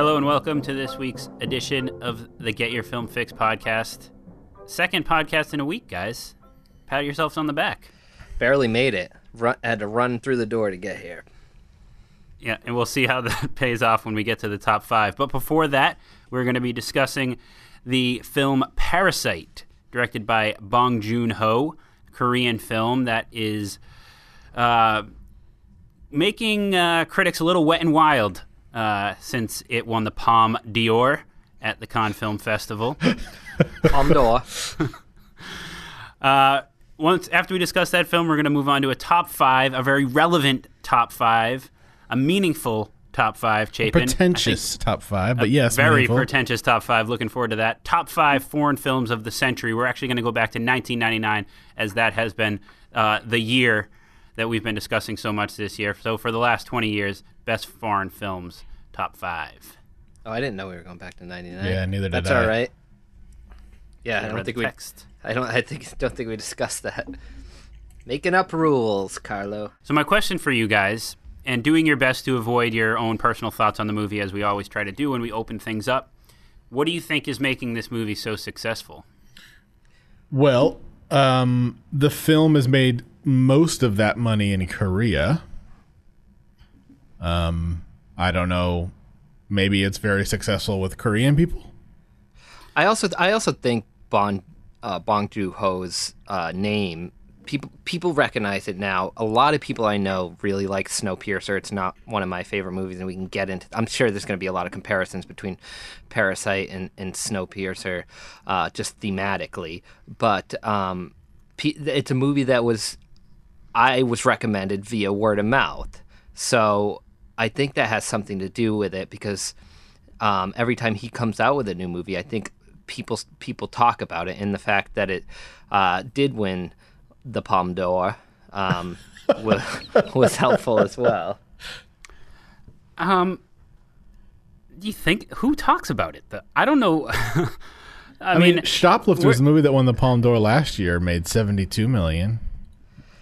Hello and welcome to this week's edition of the Get Your Film Fix podcast. Second podcast in a week, guys. Pat yourselves on the back. Barely made it. Run, had to run through the door to get here. Yeah, and we'll see how that pays off when we get to the top five. But before that, we're going to be discussing the film Parasite, directed by Bong Joon Ho, Korean film that is uh, making uh, critics a little wet and wild uh, since it won the Palme d'Or at the Cannes Film Festival. Palme d'Or. Uh, once after we discuss that film, we're going to move on to a top five, a very relevant top five, a meaningful top five. Chapin, pretentious top five, but yes, very meaningful. pretentious top five. Looking forward to that. Top five foreign films of the century. We're actually going to go back to 1999, as that has been uh, the year that we've been discussing so much this year. So for the last 20 years, best foreign films top five. Oh, I didn't know we were going back to '99. Yeah, neither did I. That's I. all right. Yeah, I read don't the think we. text. I don't. I think. Don't think we discussed that. Making up rules, Carlo. So my question for you guys, and doing your best to avoid your own personal thoughts on the movie, as we always try to do when we open things up. What do you think is making this movie so successful? Well, um, the film is made most of that money in Korea. Um, I don't know. Maybe it's very successful with Korean people. I also. I also think Bon uh, Bong Joon Ho's uh, name. People people recognize it now. A lot of people I know really like Snowpiercer. It's not one of my favorite movies, and we can get into. I'm sure there's going to be a lot of comparisons between Parasite and, and Snowpiercer, uh, just thematically. But um, it's a movie that was I was recommended via word of mouth. So I think that has something to do with it because um, every time he comes out with a new movie, I think people people talk about it, and the fact that it uh, did win the Palme d'Or um, was, was helpful as well. Um, do you think who talks about it? The, I don't know. I, I mean, mean, Shoplifters, the movie that won the Palme d'Or last year, made seventy-two million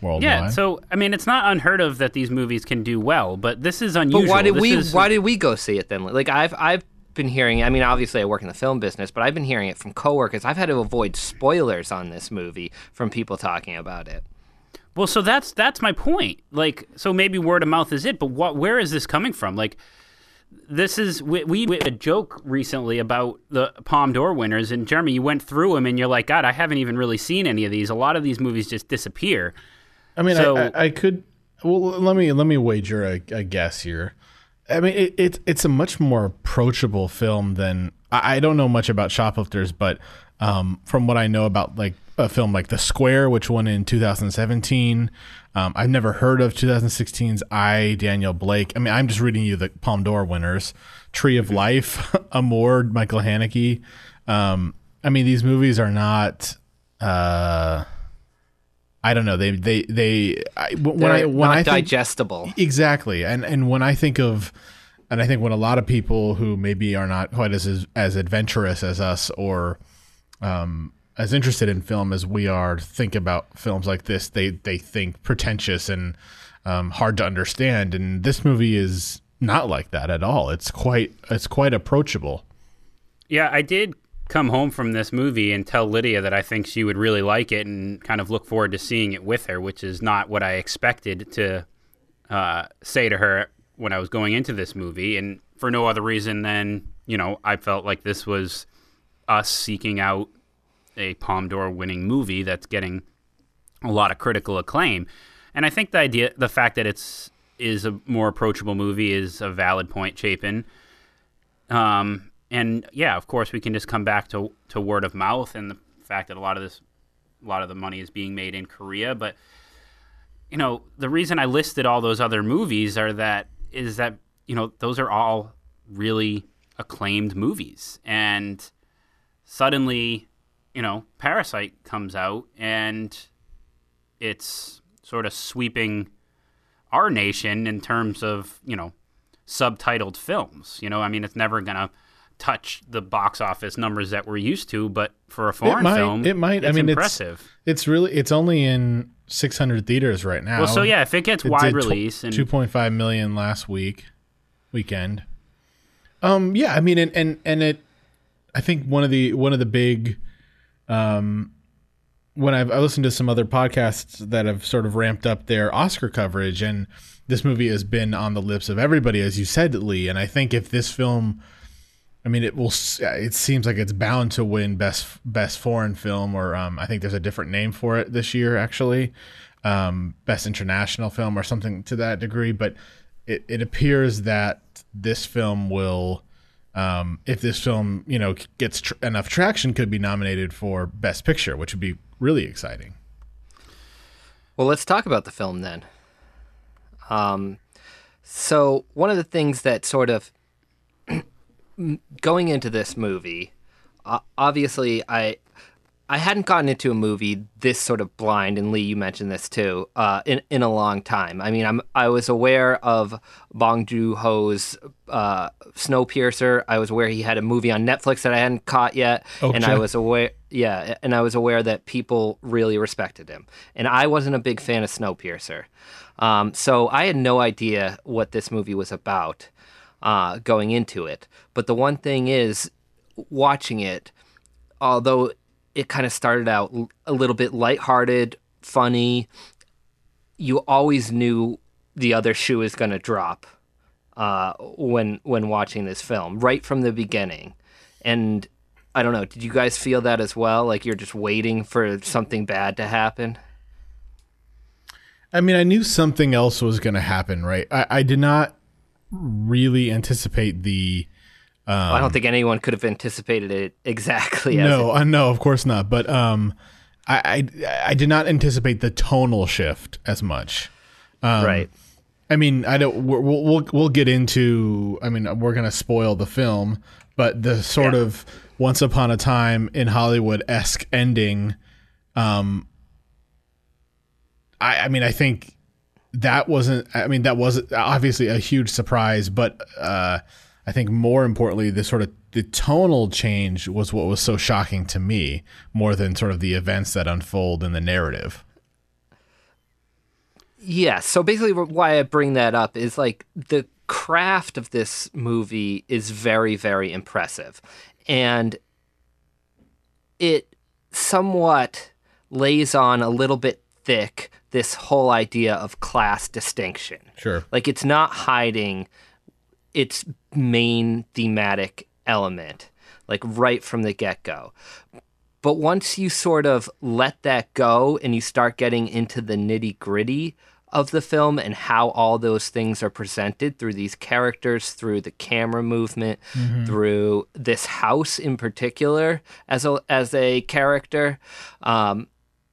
worldwide. yeah. So I mean, it's not unheard of that these movies can do well, but this is unusual. But why did This we is- why did we go see it then? Like I've I've been hearing. I mean, obviously I work in the film business, but I've been hearing it from coworkers. I've had to avoid spoilers on this movie from people talking about it. Well, so that's that's my point. Like, so maybe word of mouth is it, but what? Where is this coming from? Like, this is we, we a joke recently about the Palme d'Or winners, and Jeremy, you went through them, and you're like, God, I haven't even really seen any of these. A lot of these movies just disappear. I mean, So- I, I, I could. Well, let me let me wager a, a guess here. I mean, it, it it's a much more approachable film than I, I don't know much about Shoplifters, but um, from what I know about like a film like The Square, which won in 2017, um, I've never heard of 2016's I Daniel Blake. I mean, I'm just reading you the Palme d'Or winners: Tree of Life, Amour, Michael Haneke. Um, I mean, these movies are not. Uh, I don't know. They they they. I, when They're I when not I think, digestible. exactly, and and when I think of, and I think when a lot of people who maybe are not quite as as adventurous as us or, um, as interested in film as we are, think about films like this. They they think pretentious and um, hard to understand, and this movie is not like that at all. It's quite it's quite approachable. Yeah, I did come home from this movie and tell Lydia that I think she would really like it and kind of look forward to seeing it with her, which is not what I expected to uh, say to her when I was going into this movie. And for no other reason than, you know, I felt like this was us seeking out a Palme d'Or winning movie that's getting a lot of critical acclaim. And I think the idea, the fact that it's is a more approachable movie is a valid point, Chapin. Um, and yeah, of course, we can just come back to to word of mouth and the fact that a lot of this, a lot of the money is being made in Korea. But you know, the reason I listed all those other movies are that is that you know those are all really acclaimed movies, and suddenly, you know, Parasite comes out and it's sort of sweeping our nation in terms of you know subtitled films. You know, I mean, it's never gonna touch the box office numbers that we're used to, but for a foreign might, film, it might. I mean, it's- impressive. It's really it's only in 600 theaters right now. well, so yeah, if it gets It wide release and 2.5 million last week weekend. Um, yeah, I mean, and and and it, I think one of the one of the big, um, when I've I listened to some other podcasts that have sort of ramped up their Oscar coverage, and this movie has been on the lips of everybody, as you said, Lee. And I think if this film, I mean, it will. It seems like it's bound to win best best foreign film, or um, I think there's a different name for it this year, actually, um, best international film or something to that degree. But it, it appears that this film will. Um, if this film, you know, gets tr- enough traction, could be nominated for Best Picture, which would be really exciting. Well, let's talk about the film then. Um, so one of the things that sort of going into this movie, uh, obviously I I hadn't gotten into a movie this sort of blind, and Lee, you mentioned this too, uh, in in a long time. I mean, I'm I was aware of Bong Joon Ho's uh, Snowpiercer. I was aware he had a movie on Netflix that I hadn't caught yet, Okja. and I was aware, yeah, and I was aware that people really respected him, and I wasn't a big fan of Snowpiercer. Um, so I had no idea what this movie was about uh, going into it. But the one thing is, watching it, although it kind of started out a little bit lighthearted, funny, you always knew the other shoe is going to drop uh, when when watching this film right from the beginning. And I don't know, did you guys feel that as well? Like you're just waiting for something bad to happen? I mean, I knew something else was going to happen, right? I, I did not really anticipate the. Um, I don't think anyone could have anticipated it exactly. As no, uh, no, of course not. But um, I, I, I did not anticipate the tonal shift as much. Um, right. I mean, I don't. We'll we'll we'll get into. I mean, we're gonna spoil the film, but the sort Yeah. of once upon a time in Hollywood esque ending. Um, I I mean, I think that wasn't. I mean, that was obviously a huge surprise, but uh, I think more importantly, the sort of the tonal change was what was so shocking to me, more than sort of the events that unfold in the narrative. Yeah. So basically, why I bring that up is like the craft of this movie is very, very impressive. And it somewhat lays on a little bit thick this whole idea of class distinction. Sure. Like it's not hiding its main thematic element, like right from the get go. But once you sort of let that go and you start getting into the nitty gritty of the film and how all those things are presented through these characters, through the camera movement, through this house in particular as a as a character, um,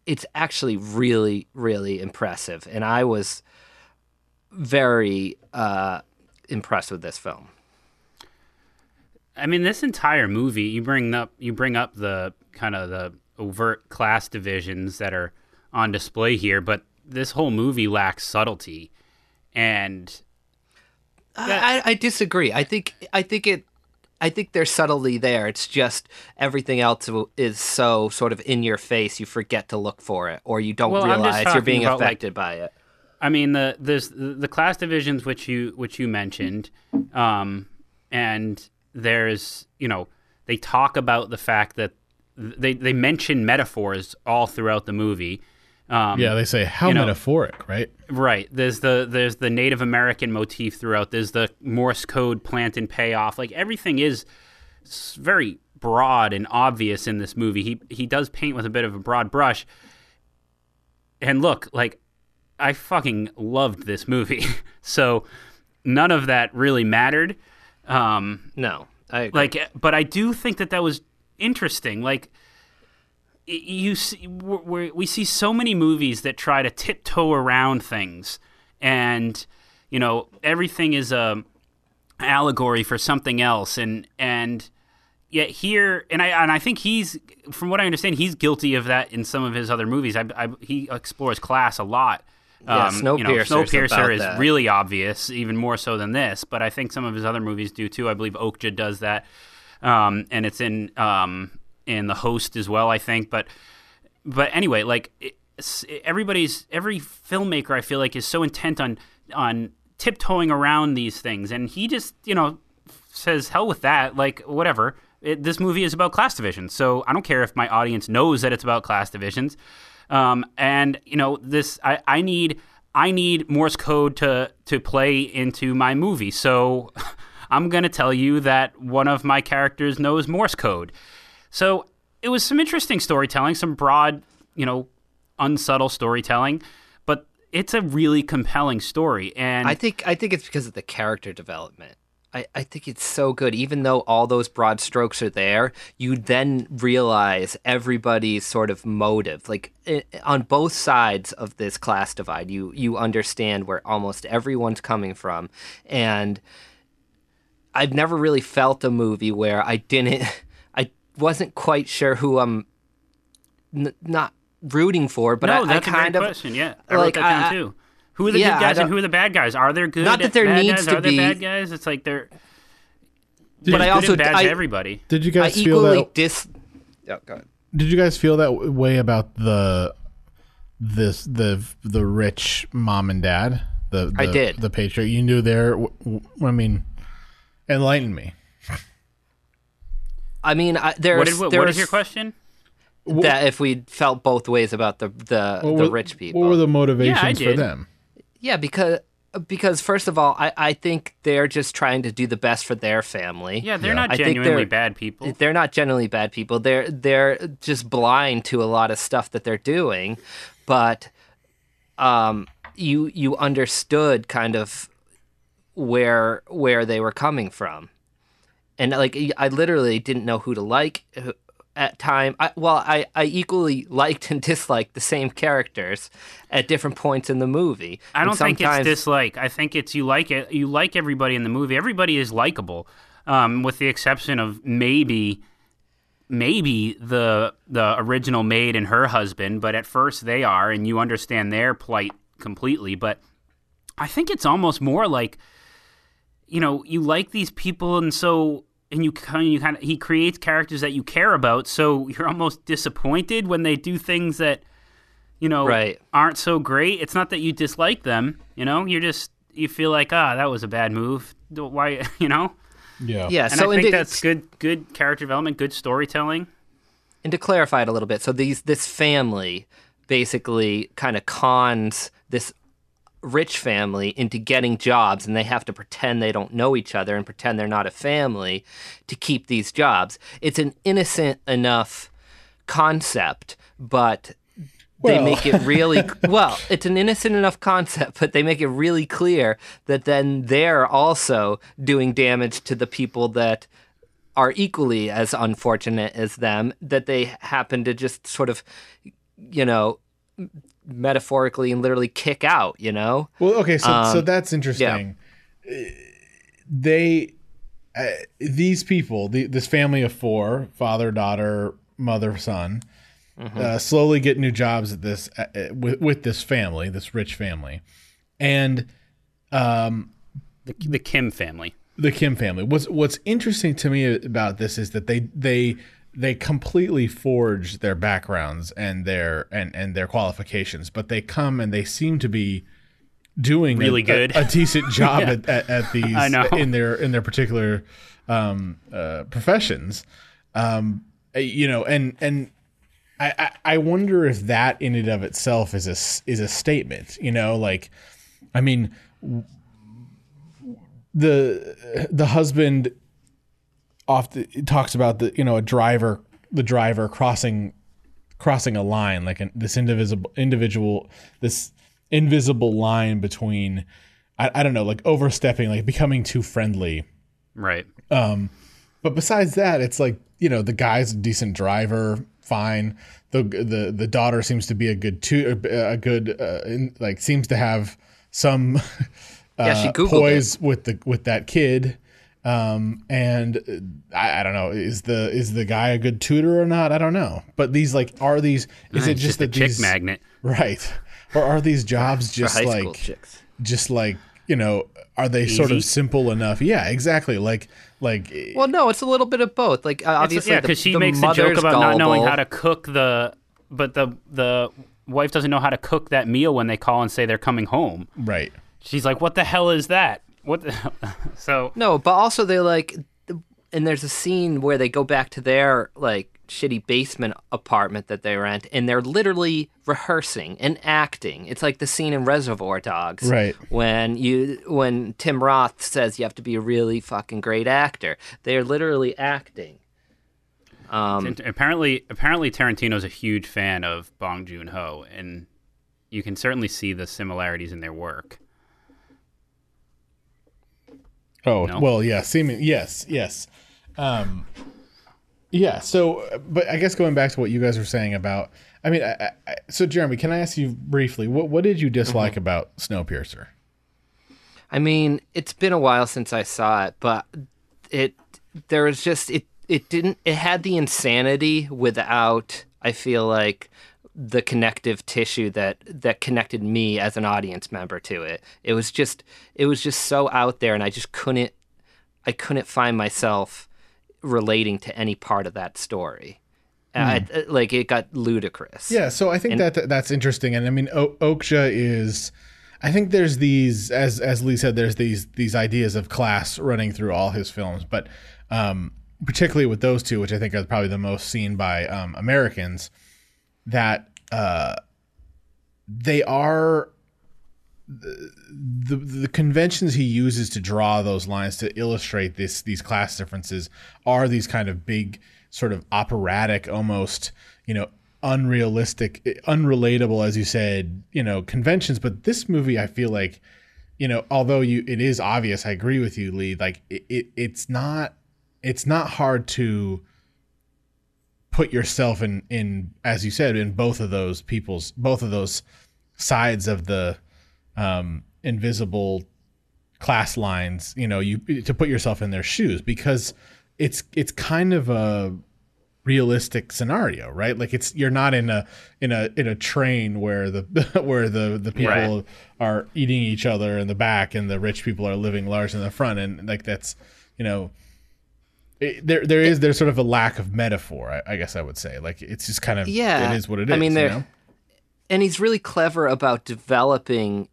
it's actually really really impressive. And I was very uh, impressed with this film. I mean, this entire movie, you bring up you bring up the kind of the overt class divisions that are on display here, but this whole movie lacks subtlety, and I, I disagree. I think I think it. I think there's subtlety there. It's just everything else is so sort of in your face. You forget to look for it, or you don't Well, realize you're being about, like, affected by it. I mean the there's the class divisions which you which you mentioned, um, and there's you know they talk about the fact that they they mention metaphors all throughout the movie. Um, Yeah, they say how you know- metaphoric, right? Right. There's the there's the Native American motif throughout. There's the Morse code plant and payoff. Like everything is very broad and obvious in this movie. He he does paint with a bit of a broad brush. And look, like I fucking loved this movie. so none of that really mattered. Um No, I agree. like but i do think that that was interesting like y- you see we're, we're- see so many movies that try to tiptoe around things and you know everything is a allegory for something else and and yet here and i and i think he's from what i understand he's guilty of that in some of his other movies I, I, he explores class a lot Yeah, um, you know, Snowpiercer is that. really obvious, even more so than this. But I think some of his other movies do too. I believe Okja does that, um, and it's in um, in the Host as well. I think, but but anyway, like it's, everybody's every filmmaker, I feel like is so intent on on tiptoeing around these things, and he just you know says, "Hell with that! Like whatever." It, this movie is about class divisions, so I don't care if my audience knows that it's about class divisions. Um, and you know, this I, I need I need Morse code to to play into my movie. So I'm gonna tell you that one of my characters knows Morse code. So it was some interesting storytelling, some broad, you know, unsubtle storytelling, but it's a really compelling story. And I think I think it's because of the character development. I, I think it's so good. Even though all those broad strokes are there, you then realize everybody's sort of motive. Like i on both sides of this class divide, you you understand where almost everyone's coming from, and I've never really felt a movie where I didn't, wasn't quite sure who I'm n- not rooting for, but no, I, that's I a great kind of question. Yeah, I like, wrote that down I- too. Who are the Yeah, good guys and who are the bad guys? Are there good? Not that there bad needs guys? to are there be- bad guys? It's like they're. But I also and bad I, to everybody. Did you I guys feel equally that? dis. Yeah, go ahead. Did you guys feel that way about the this the the rich mom and dad? The, the I did. The patriot. You knew there. I mean, enlighten me. I mean, I, there's What, did, what, there's what is your question? that if we felt both ways about the the, the were- rich people. What were the motivations for them? yeah, because because first of all, I, I think they're just trying to do the best for their family. Yeah, they're Yeah. not I think genuinely they're- bad people. They're not generally bad people. They're they're just blind to a lot of stuff that they're doing, but um, you you understood kind of where where they were coming from, and like I literally didn't know who to like at time. I, well, I I equally liked and disliked the same characters at different points in the movie. I don't think it's dislike. I think it's you like it. You like everybody in the movie. Everybody is likable, um, with the exception of maybe, maybe the the original maid and her husband. But at first they are, and you understand their plight completely. But I think it's almost more like, you know, you like these people, and so. And you kind of, you kind of, he creates characters that you care about, so you're almost disappointed when they do things that, you know, Right. aren't so great. It's not that you dislike them, you know. You're just you feel like ah, that was a bad move. Why, you know? Yeah. yeah. And so I think indi- that's good, good character development, good storytelling. and to clarify it a little bit, so these this family basically kind of cons this rich family into getting jobs and they have to pretend they don't know each other and pretend they're not a family to keep these jobs. It's an innocent enough concept, but they Well. make it really well, it's an innocent enough concept, but they make it really clear that then they're also doing damage to the people that are equally as unfortunate as them that they happen to just sort of you know metaphorically and literally kick out you know Well, okay, so so Um, that's interesting. Uh, They, uh, these people, the, this family of four, father, daughter, mother, son, Mm-hmm. uh, slowly get new jobs at this uh, uh, with, with this family, this rich family, and um, The, the Kim family. the Kim family. What's what's interesting to me about this is that they they they completely forge their backgrounds and their and and their qualifications, but they come and they seem to be doing Really a, good. a, a decent job at, at, at these I know. in their in their particular um, uh, professions. Um, uh, you know, and and I, I wonder if that in and of itself is a is a statement. You know, like I mean the the husband often talks about the you know a driver the driver crossing crossing a line like an, this indivisible individual this invisible line between I, I don't know like overstepping like becoming too friendly. Right. but besides that it's like you know the guy's a decent driver fine. The the the daughter seems to be a good tu- a good uh, in, like seems to have some Yeah, she uh, Googled poise with the with that kid um and uh, I, I don't know is the is the guy a good tutor or not? I don't know. But these like are these is it It's just a chick these magnet. right. Or are these jobs just like just like you know are they sort of simple enough? Yeah exactly. Like like well no it's a little bit of both. Like uh, obviously yeah, because she the makes a joke mother's about not knowing how to cook the, but the the wife doesn't know how to cook that meal when they call and say they're coming home. right. She's like, "What the hell is that?" What? The, so No, but also they like, and there's a scene where they go back to their like shitty basement apartment that they rent, and they're literally rehearsing and acting. It's like the scene in Reservoir Dogs, Right. When you when Tim Roth says you have to be a really fucking great actor, they're literally acting. Um, And apparently, apparently Tarantino's a huge fan of Bong Joon Ho, and you can certainly see the similarities in their work. Oh No? well, yeah, seeming yes, yes, um, yeah. So, but I guess going back to what you guys were saying about, I mean, I, I, so Jeremy, can I ask you briefly what what did you dislike Mm-hmm. about Snowpiercer? I mean, it's been a while since I saw it, but it there was just it it didn't it had the insanity without I feel like the connective tissue that that connected me as an audience member to it. It was just it was just so out there and I just couldn't I couldn't find myself relating to any part of that story. I- I- like it got ludicrous. Yeah, so I think that that's interesting, and I mean, o- Okja is. I think there's these, as as Lee said, there's these these ideas of class running through all his films, but um, particularly with those two, which I think are probably the most seen by um, Americans, that uh, they are the the conventions he uses to draw those lines to illustrate this these class differences are these kind of big sort of operatic almost you know unrealistic unrelatable as you said you know conventions. But this movie i feel like you know although you it is obvious i agree with you lee like it, it it's not it's not hard to put yourself in in as you said in both of those people's both of those sides of the um, invisible class lines you know you to put yourself in their shoes because it's it's kind of a realistic scenario right like it's you're not in a in a in a train where the where the the people Right. are eating each other in the back and the rich people are living large in the front and like that's you know it, there there is there's sort of a lack of metaphor I, I guess i would say like it's just kind of Yeah. it is what it is I mean, you there- know? and he's really clever about developing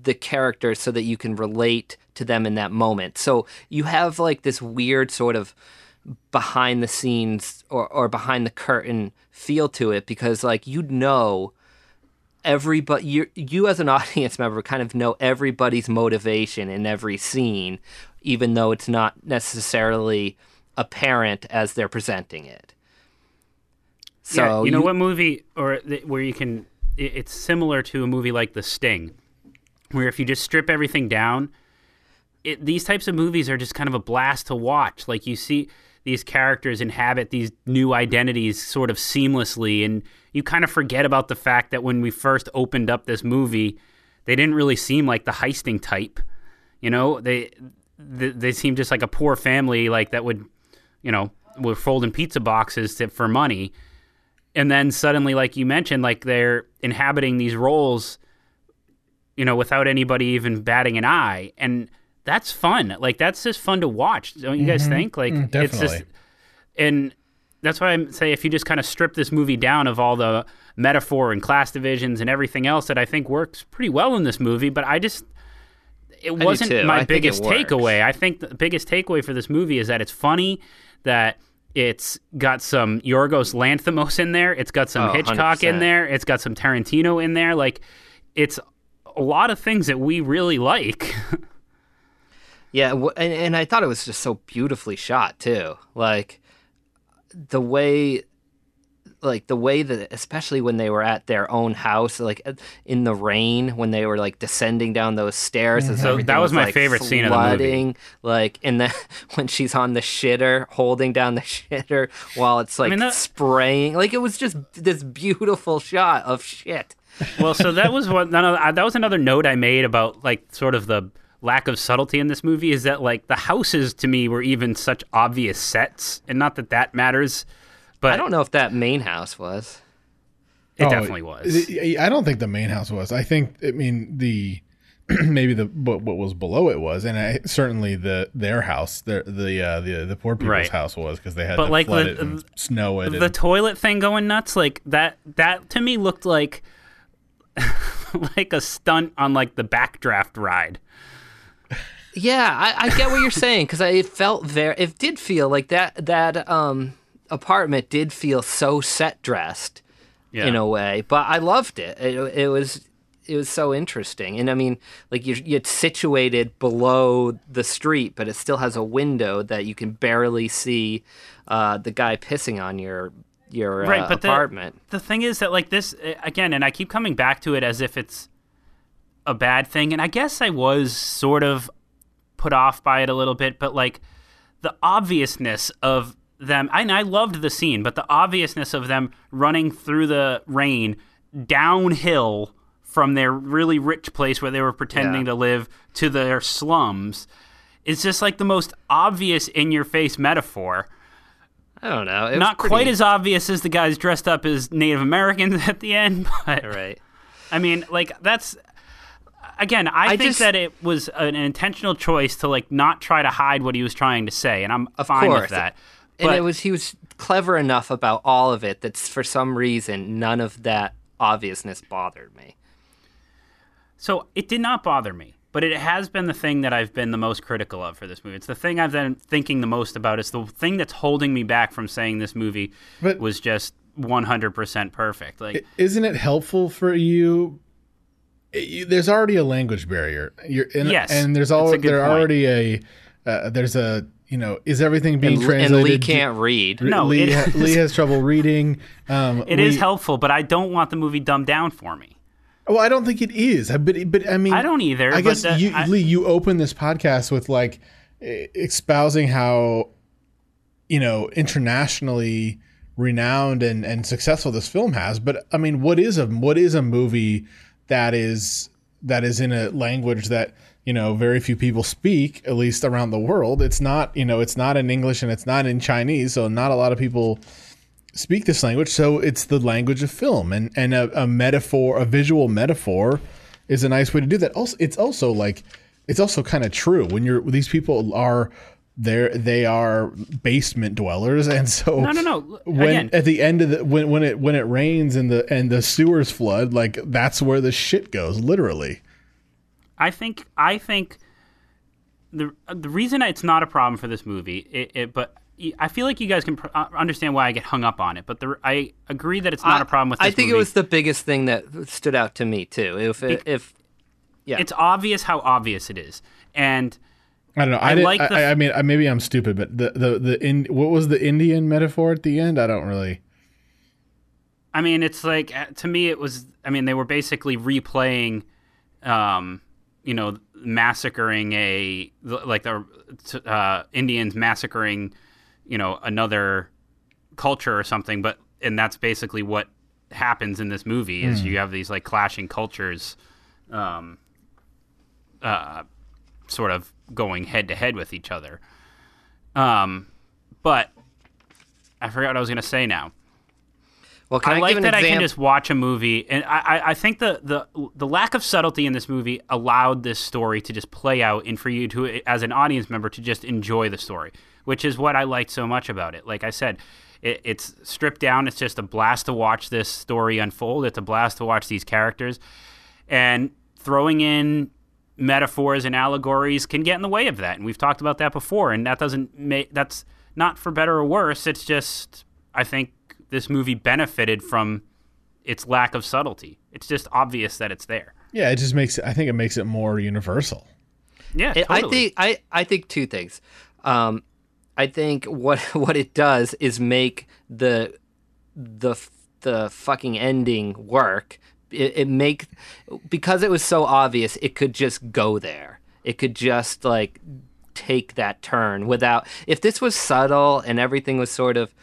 the characters so that you can relate to them in that moment. So you have like this weird sort of behind the scenes or, or behind the curtain feel to it because like you know everybody you you as an audience member kind of know everybody's motivation in every scene even though it's not necessarily apparent as they're presenting it. So yeah, you know what movie or th- where you can it, it's similar to a movie like The Sting, where if you just strip everything down, it, these types of movies are just kind of a blast to watch. Like you see these characters inhabit these new identities sort of seamlessly, and you kind of forget about the fact that when we first opened up this movie, they didn't really seem like the heisting type. You know, they they, they seem just like a poor family, like that would, you know, were folding pizza boxes to, for money. And then suddenly like you mentioned like they're inhabiting these roles you know without anybody even batting an eye. And that's fun. Like that's just fun to watch don't you guys think? Like Mm, it's just and that's why i say if you just kind of strip this movie down of all the metaphor and class divisions and everything else that i think works pretty well in this movie but i just it wasn't too. I my biggest takeaway i think the biggest takeaway for this movie is that it's funny that it's got some Yorgos Lanthimos in there. It's got some Oh, Hitchcock in 100%. there. It's got some Tarantino in there. Like, it's a lot of things that we really like. Yeah, w- and, and I thought it was just so beautifully shot too. Like the way, like the way that, especially when they were at their own house, like uh, in the rain, when they were like descending down those stairs. as So that was my like, favorite scene of the movie. flooding, Like, and then when she's on the shitter, holding down the shitter while it's like mean, that- spraying. Like it was just this beautiful shot of shit. well, so that was what none of, uh, that was another note I made about like sort of the lack of subtlety in this movie is that like the houses to me were even such obvious sets, and not that that matters, but I don't know if that main house was. it Oh, definitely was. I I don't think the main house was. I think I mean the maybe the what, what was below it was, and I, certainly the their house, the the uh, the the poor people's Right. house was because they had But, to like, flood the- it and snow it. the and, toilet thing going nuts like that that to me looked like like a stunt on like the backdraft ride Yeah, I, I get what you're saying because it felt very. It did feel like that. That um, apartment did feel so set dressed Yeah. in a way, but I loved it. It, it was it was so interesting, and I mean, like you're, you're situated below the street, but it still has a window that you can barely see uh, the guy pissing on your your uh, right, but the- apartment. The, thing is that like this uh, again, and I keep coming back to it as if it's a bad thing, and I guess I was sort of put off by it a little bit, but like the obviousness of them, and I loved the scene, but the obviousness of them running through the rain downhill from their really rich place where they were pretending Yeah. to live to their slums is just like the most obvious in your face metaphor I don't know. Not pretty- quite as obvious as the guys dressed up as Native Americans at the end, but right. I mean, like that's again, I, I think just- that it was an intentional choice to like not try to hide what he was trying to say, and I'm fine course. with that. And But it was he was clever enough about all of it that for some reason none of that obviousness bothered me. so it did not bother me, but it has been the thing that I've been the most critical of for this movie. It's the thing I've been thinking the most about. It's the thing that's holding me back from saying this movie But- was just 100% perfect. Like Isn't it helpful for you? you- There's already a language barrier. You're in, Yes, and there's all a good there point. already a uh, there's a you know is everything being And, translated? and Lee can't read. No, Lee, ha- Lee has trouble reading. Um, it is Lee- helpful, but I don't want the movie dumbed down for me. Well, I don't think it is. But but I mean, I don't either, I guess the- you, I- Lee, you open this podcast with like espousing how you know internationally renowned and, and successful this film has. But I mean, what is a what is a movie that is that is in a language that you know very few people speak, at least around the world. It's not you know it's not in English and it's not in Chinese, so not a lot of people speak this language. So it's the language of film. And and a, a metaphor a visual metaphor is a nice way to do that. Also it's also like it's also kind of true. When you're these people are there they are basement dwellers. And so No, no, no. when Again, at the end of the when when it when it rains and the and the sewers flood like that's where the shit goes literally I think I think the the reason it's not a problem for this movie, it, it, but I feel like you guys can pr- uh, understand why I get hung up on it. But the, I agree that it's not a problem with this I think movie. it was the biggest thing that stood out to me too. If if yeah, It's obvious how obvious it is, and I don't know. I, I didn't, like the I, f- I mean, maybe I'm stupid, but the the the in, what was the Indian metaphor at the end? I don't really. I mean, it's like uh, to me, it was. I mean, they were basically replaying, um, you know, massacring a like the uh, Indians massacring, you know, another culture or something. But and that's basically what happens in this movie is you have these like clashing cultures, um, uh, sort of going head to head with each other. Um, but I forgot what I was going to say now. Well, I, I, like that I can just watch a movie, and I, I, I think the, the the lack of subtlety in this movie allowed this story to just play out, and for you to, as an audience member, to just enjoy the story, which is what I liked so much about it. Like I said, it, it's stripped down. It's just a blast to watch this story unfold. It's a blast to watch these characters, and throwing in metaphors and allegories can get in the way of that. And we've talked about that before, and that doesn't make that's not for better or worse. It's just I think this movie benefited from its lack of subtlety. It's just obvious that it's there. Yeah, it just makes it. I think it makes it more universal. Yeah, It- I think I, I think two things. Um, I think what what it does is make the the the fucking ending work. It, it make because it was so obvious. It could just go there. It could just like take that turn without. If this was subtle and everything was sort of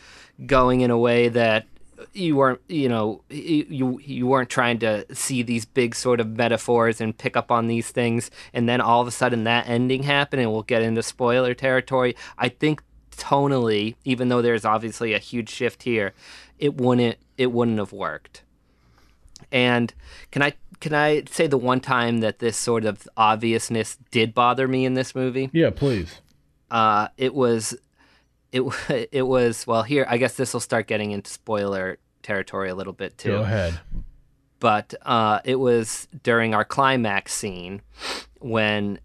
going in a way that you weren't you know you you- weren't trying to see these big sort of metaphors and pick up on these things and then all of a sudden that ending happened and we'll get into spoiler territory. I think tonally even though there's obviously a huge shift here it wouldn't it wouldn't have worked. And can i can i say the one time that this sort of obviousness did bother me in this movie? Yeah, please. uh, it was it it was well here I guess this will start getting into spoiler territory a little bit too. Go ahead. But uh, it was during our climax scene when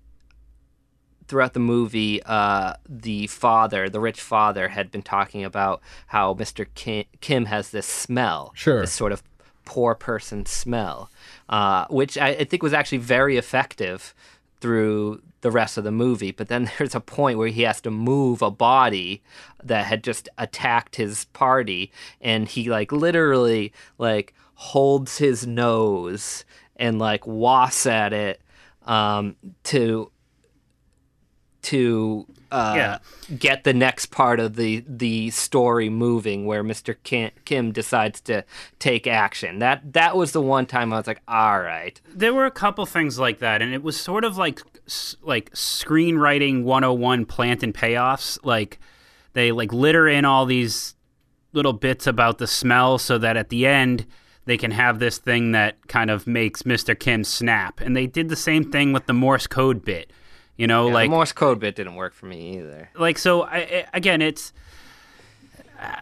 throughout the movie, uh, the father, the rich father, had been talking about how Mr. Kim, Kim has this smell, Sure. this sort of poor person smell, uh, which I, I think was actually very effective through the rest of the movie. But then there's a point where he has to move a body that had just attacked his party, and he like literally like holds his nose and like wafts at it um, to to uh, Yeah. get the next part of the the story moving, where Mr. Kim, Kim decides to take action. That that was the one time I was like, all right, there were a couple things like that and it was sort of like like screenwriting 101 plant and payoffs like they like litter in all these little bits about the smell so that at the end they can have this thing that kind of makes Mr. Kim snap and they did the same thing with the Morse code bit you know Yeah, like the Morse code bit didn't work for me either. like so I, I- again it's uh,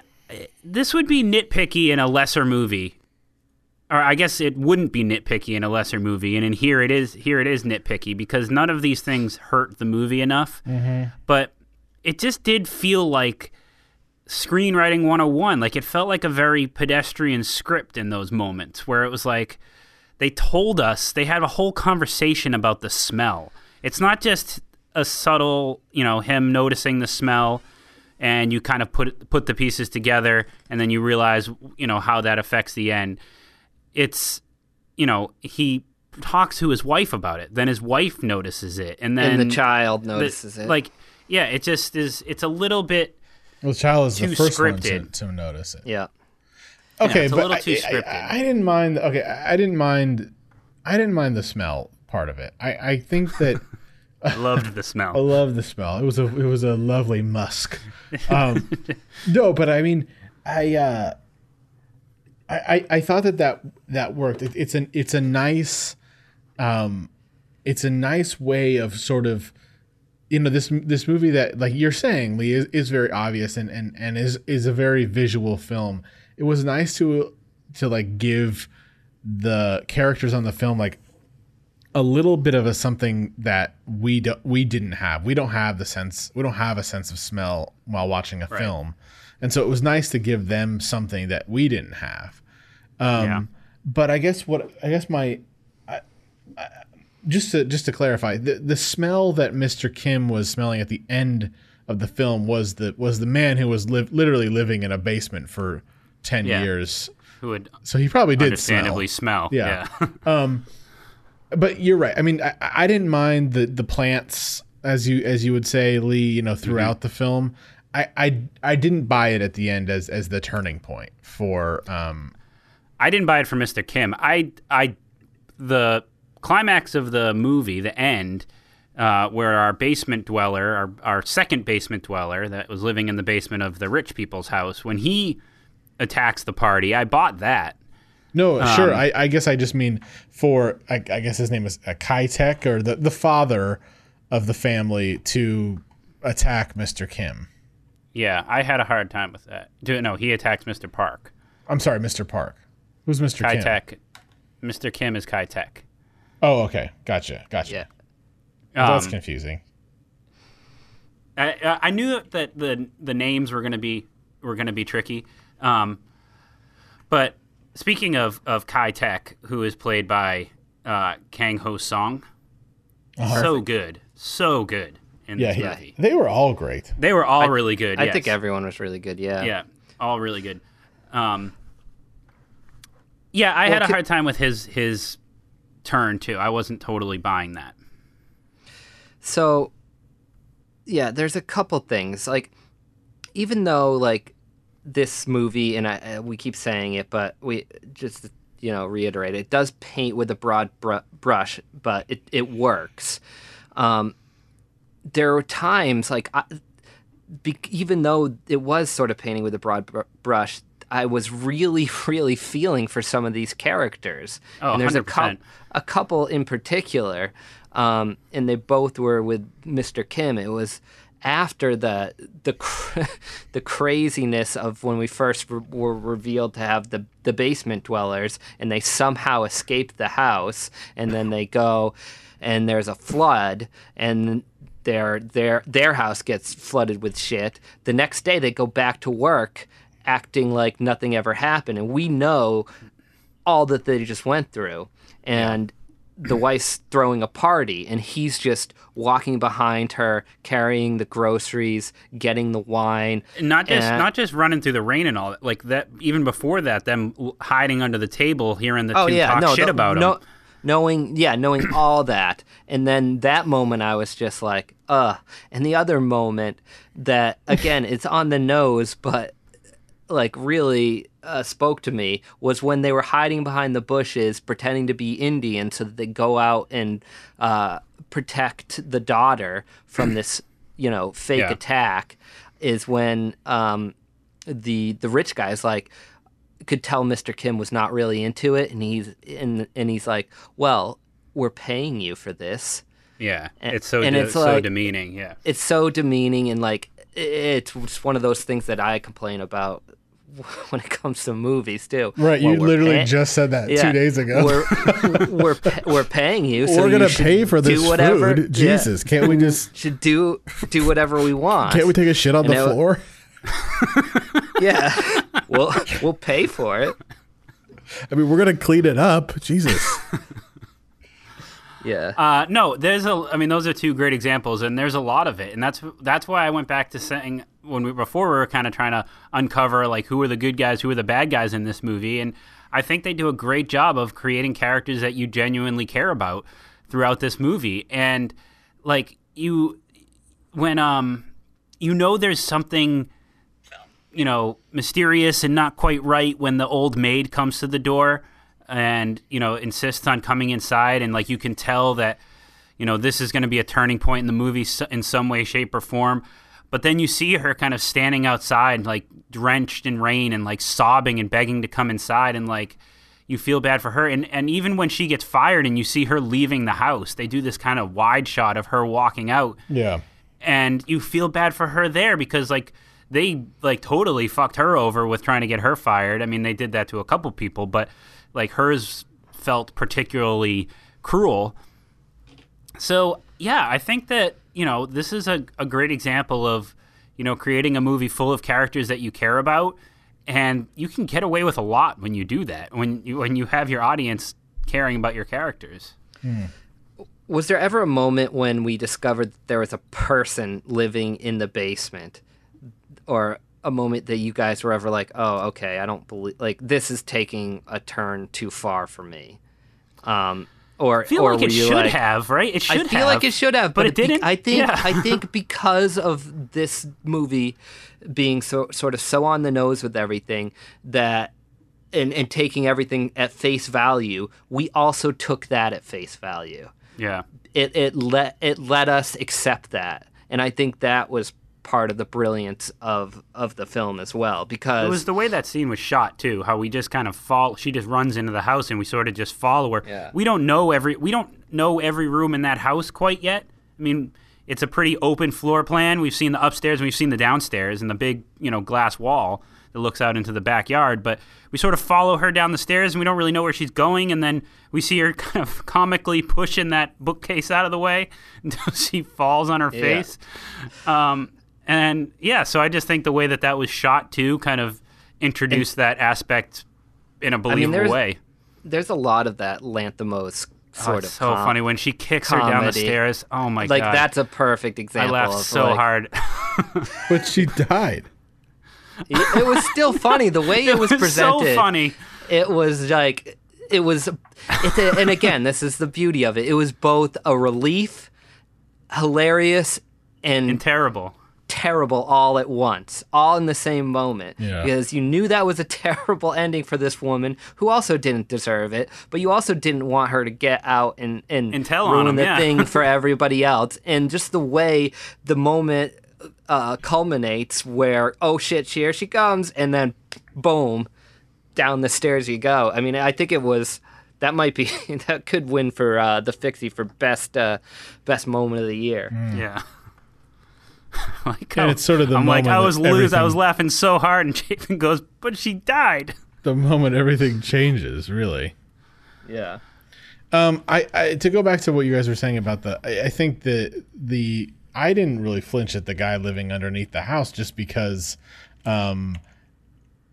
this would be nitpicky in a lesser movie or I guess it wouldn't be nitpicky in a lesser movie and in here it is here it is nitpicky because none of these things hurt the movie enough but it just did feel like screenwriting 101 like it felt like a very pedestrian script in those moments where it was like they told us they had a whole conversation about the smell. It's not just a subtle, you know, him noticing the smell and you kind of put put the pieces together and then you realize, you know, how that affects the end. It's you know, he talks to his wife about it. Then his wife notices it and then And the child the- notices it. Like yeah, it just is it's a little bit Well, the child is the Too first one to, to notice it. yeah, Okay, it's a but little I, too I- scripted. I, I didn't mind. Okay, I I didn't mind. I didn't mind the smell part of it. I, I think that I loved the smell. I smell. love the smell. It was a it was a lovely musk. Um, no, but I mean, I, uh, I I I thought that that that worked. It, it's an it's a nice, um, it's a nice way of sort of, you know, this this movie that like you're saying, Lee, is, is very obvious and and and is is a very visual film. It was nice to to like give the characters on the film like a little bit of a something that we do, we didn't have. We don't have the sense. We don't have a sense of smell while watching a film, and so it was nice to give them something that we didn't have. Um, Yeah. But I guess what I guess my I, I, just to just to clarify the the smell that Mr. Kim was smelling at the end of the film was the was the man who was live, literally living in a basement for ten Yeah. years. Who would So he probably did understandably smell. smell. Yeah. yeah. but you're right. I mean, I, I didn't mind the the plants as you as you would say, Lee. You know, throughout the film, I, I I didn't buy it at the end as as the turning point for. um I didn't buy it for Mr. Kim. I I the climax of the movie, the end, uh, where our basement dweller, our our second basement dweller that was living in the basement of the rich people's house, when he attacks the party, I bought that. No, sure. I, I guess I just mean for. I, I guess his name is uh, Ki-taek or the the father of the family to attack Mr. Kim. Yeah, I had a hard time with that. Do- No, he attacks Mr. Park. I'm sorry, Mr. Park. Who's Mr. Kai Kim? Tech. Mr. Kim is Ki-taek. Oh, okay. Gotcha. Gotcha. yeah. That's Um, confusing. I, I- I knew that the the names were gonna be were gonna be tricky, um, but speaking of of Ki-taek, who is played by uh, Kang Ho Song, so good, so good in Yeah, this he, movie. they were all great. They were all really good. I yes. think everyone was really good. Yeah. yeah, all really good. Um, yeah, I had a ca- hard time with his his turn too. I wasn't totally buying that. So, yeah, there's a couple things. Like, even though like this movie, and I, we keep saying it, but we just you know reiterate it does paint with a broad br- brush, but it it works. Um, there are times like I, be, even though it was sort of painting with a broad br- brush. I was really, really feeling for some of these characters, Oh, and there's 100%. couple a couple in particular, um, and they both were with Mr. Kim. It was after the the the craziness of when we first re- were revealed to have the the basement dwellers, and they somehow escape the house, and then they go, and there's a flood, and their their their house gets flooded with shit. The next day they go back to work acting like nothing ever happened and we know all that they just went through. And the wife's throwing a party and he's just walking behind her carrying the groceries getting the wine And not just And- not just running through the rain and all that. Like that. Even before that, them hiding under the table, hearing the two talk shit the- about him. Oh, knowing yeah knowing all that and then that moment i was just like uh and the other moment that again it's on the nose but like really uh, spoke to me was when they were hiding behind the bushes pretending to be indian so that they go out and uh, protect the daughter from this you know fake Yeah. attack is when um, the the rich guy's like could tell Mr. Kim was not really into it, and he's and and he's like, "Well, we're paying you for this." yeah, And- it's so and de- it's so like- demeaning. Yeah, It's so demeaning, and like it's one of those things that I complain about when it comes to movies too. Right, Well, you literally pay- just said that Yeah. two days ago. We're we're pa- we're paying you, so We're gonna pay for this do whatever. food. Yeah. Jesus, can't we just should do do whatever we want. can't we take a shit on the floor? Yeah, we'll we'll pay for it. I mean, we're gonna clean it up. Jesus. Yeah. Uh, no, there's a. I mean, those are two great examples, and there's a lot of it, and that's that's why I went back to saying when we before we were kind of trying to uncover like who are the good guys, who are the bad guys in this movie, and I think they do a great job of creating characters that you genuinely care about throughout this movie, and like you when um you know there's something you know, mysterious and not quite right when the old maid comes to the door and, you know, insists on coming inside. And, like, you can tell that, you know, this is going to be a turning point in the movie in some way, shape, or form. But then you see her kind of standing outside, like, drenched in rain and, like, sobbing and begging to come inside. And, like, you feel bad for her. And, and even when she gets fired and you see her leaving the house, they do this kind of wide shot of her walking out Yeah. and you feel bad for her there because like they like totally fucked her over with trying to get her fired. I mean, they did that to a couple people, but like hers felt particularly cruel. So, yeah, I think that, you know, this is a, a great example of, you know, creating a movie full of characters that you care about and you can get away with a lot when you do that. When you when you have your audience caring about your characters. Hmm. Was there ever a moment when we discovered there was a person living in the basement, or a moment that you guys were ever like, "Oh, okay, I don't believe like this is taking a turn too far for me," um, or I feel or like it should like, have, right? It should I feel have. like it should have, but but, it didn't? I think Yeah. I think because of this movie being so sort of so on the nose with everything that and, and taking everything at face value, we also took that at face value Yeah. it it let it let us accept that, and I think that was part of the brilliance of of the film as well because It was the way that scene was shot too. How we just kind of fall. She just runs into the house, and we sort of just follow her. Yeah. We don't know every. We don't know every room in that house quite yet. I mean, it's a pretty open floor plan. We've seen the upstairs, and we've seen the downstairs, and the big, you know, glass wall that looks out into the backyard. But we sort of follow her down the stairs, and we don't really know where she's going. And then we see her kind of comically pushing that bookcase out of the way until she falls on her Yeah. face. Um, and yeah, so I just think the way that that was shot too kind of introduced that aspect in a believable there's way. there's a lot of that Lanthimos Oh, sort it's of so com- funny when she kicks her down the stairs. Oh my like god, Like that's a perfect example. I laughed of, so like- hard. But she died. It, it was still funny the way it, was, was presented. so funny. It was like it was, it's a, and again, this is the beauty of it. It was both a relief, hilarious, and And terrible. Terrible all at once, all in the same moment. Yeah. Because you knew that was a terrible ending for this woman who also didn't deserve it, but you also didn't want her to get out and, and, And tell on ruin him, the yeah. thing for everybody else. And just the way the moment uh, culminates where, oh shit, here she comes, and then boom, down the stairs you go. I mean, I think it was. That might be that could win for uh, the fixie for best uh, best moment of the year. Yeah. like, And oh, it's sort of the I'm like, I was that lose. I was laughing so hard, and Chapin goes, "But she died." The moment everything changes, really. Yeah. Um, I, I to go back to what you guys were saying about the, I, I think the the I didn't really flinch at the guy living underneath the house just because, um,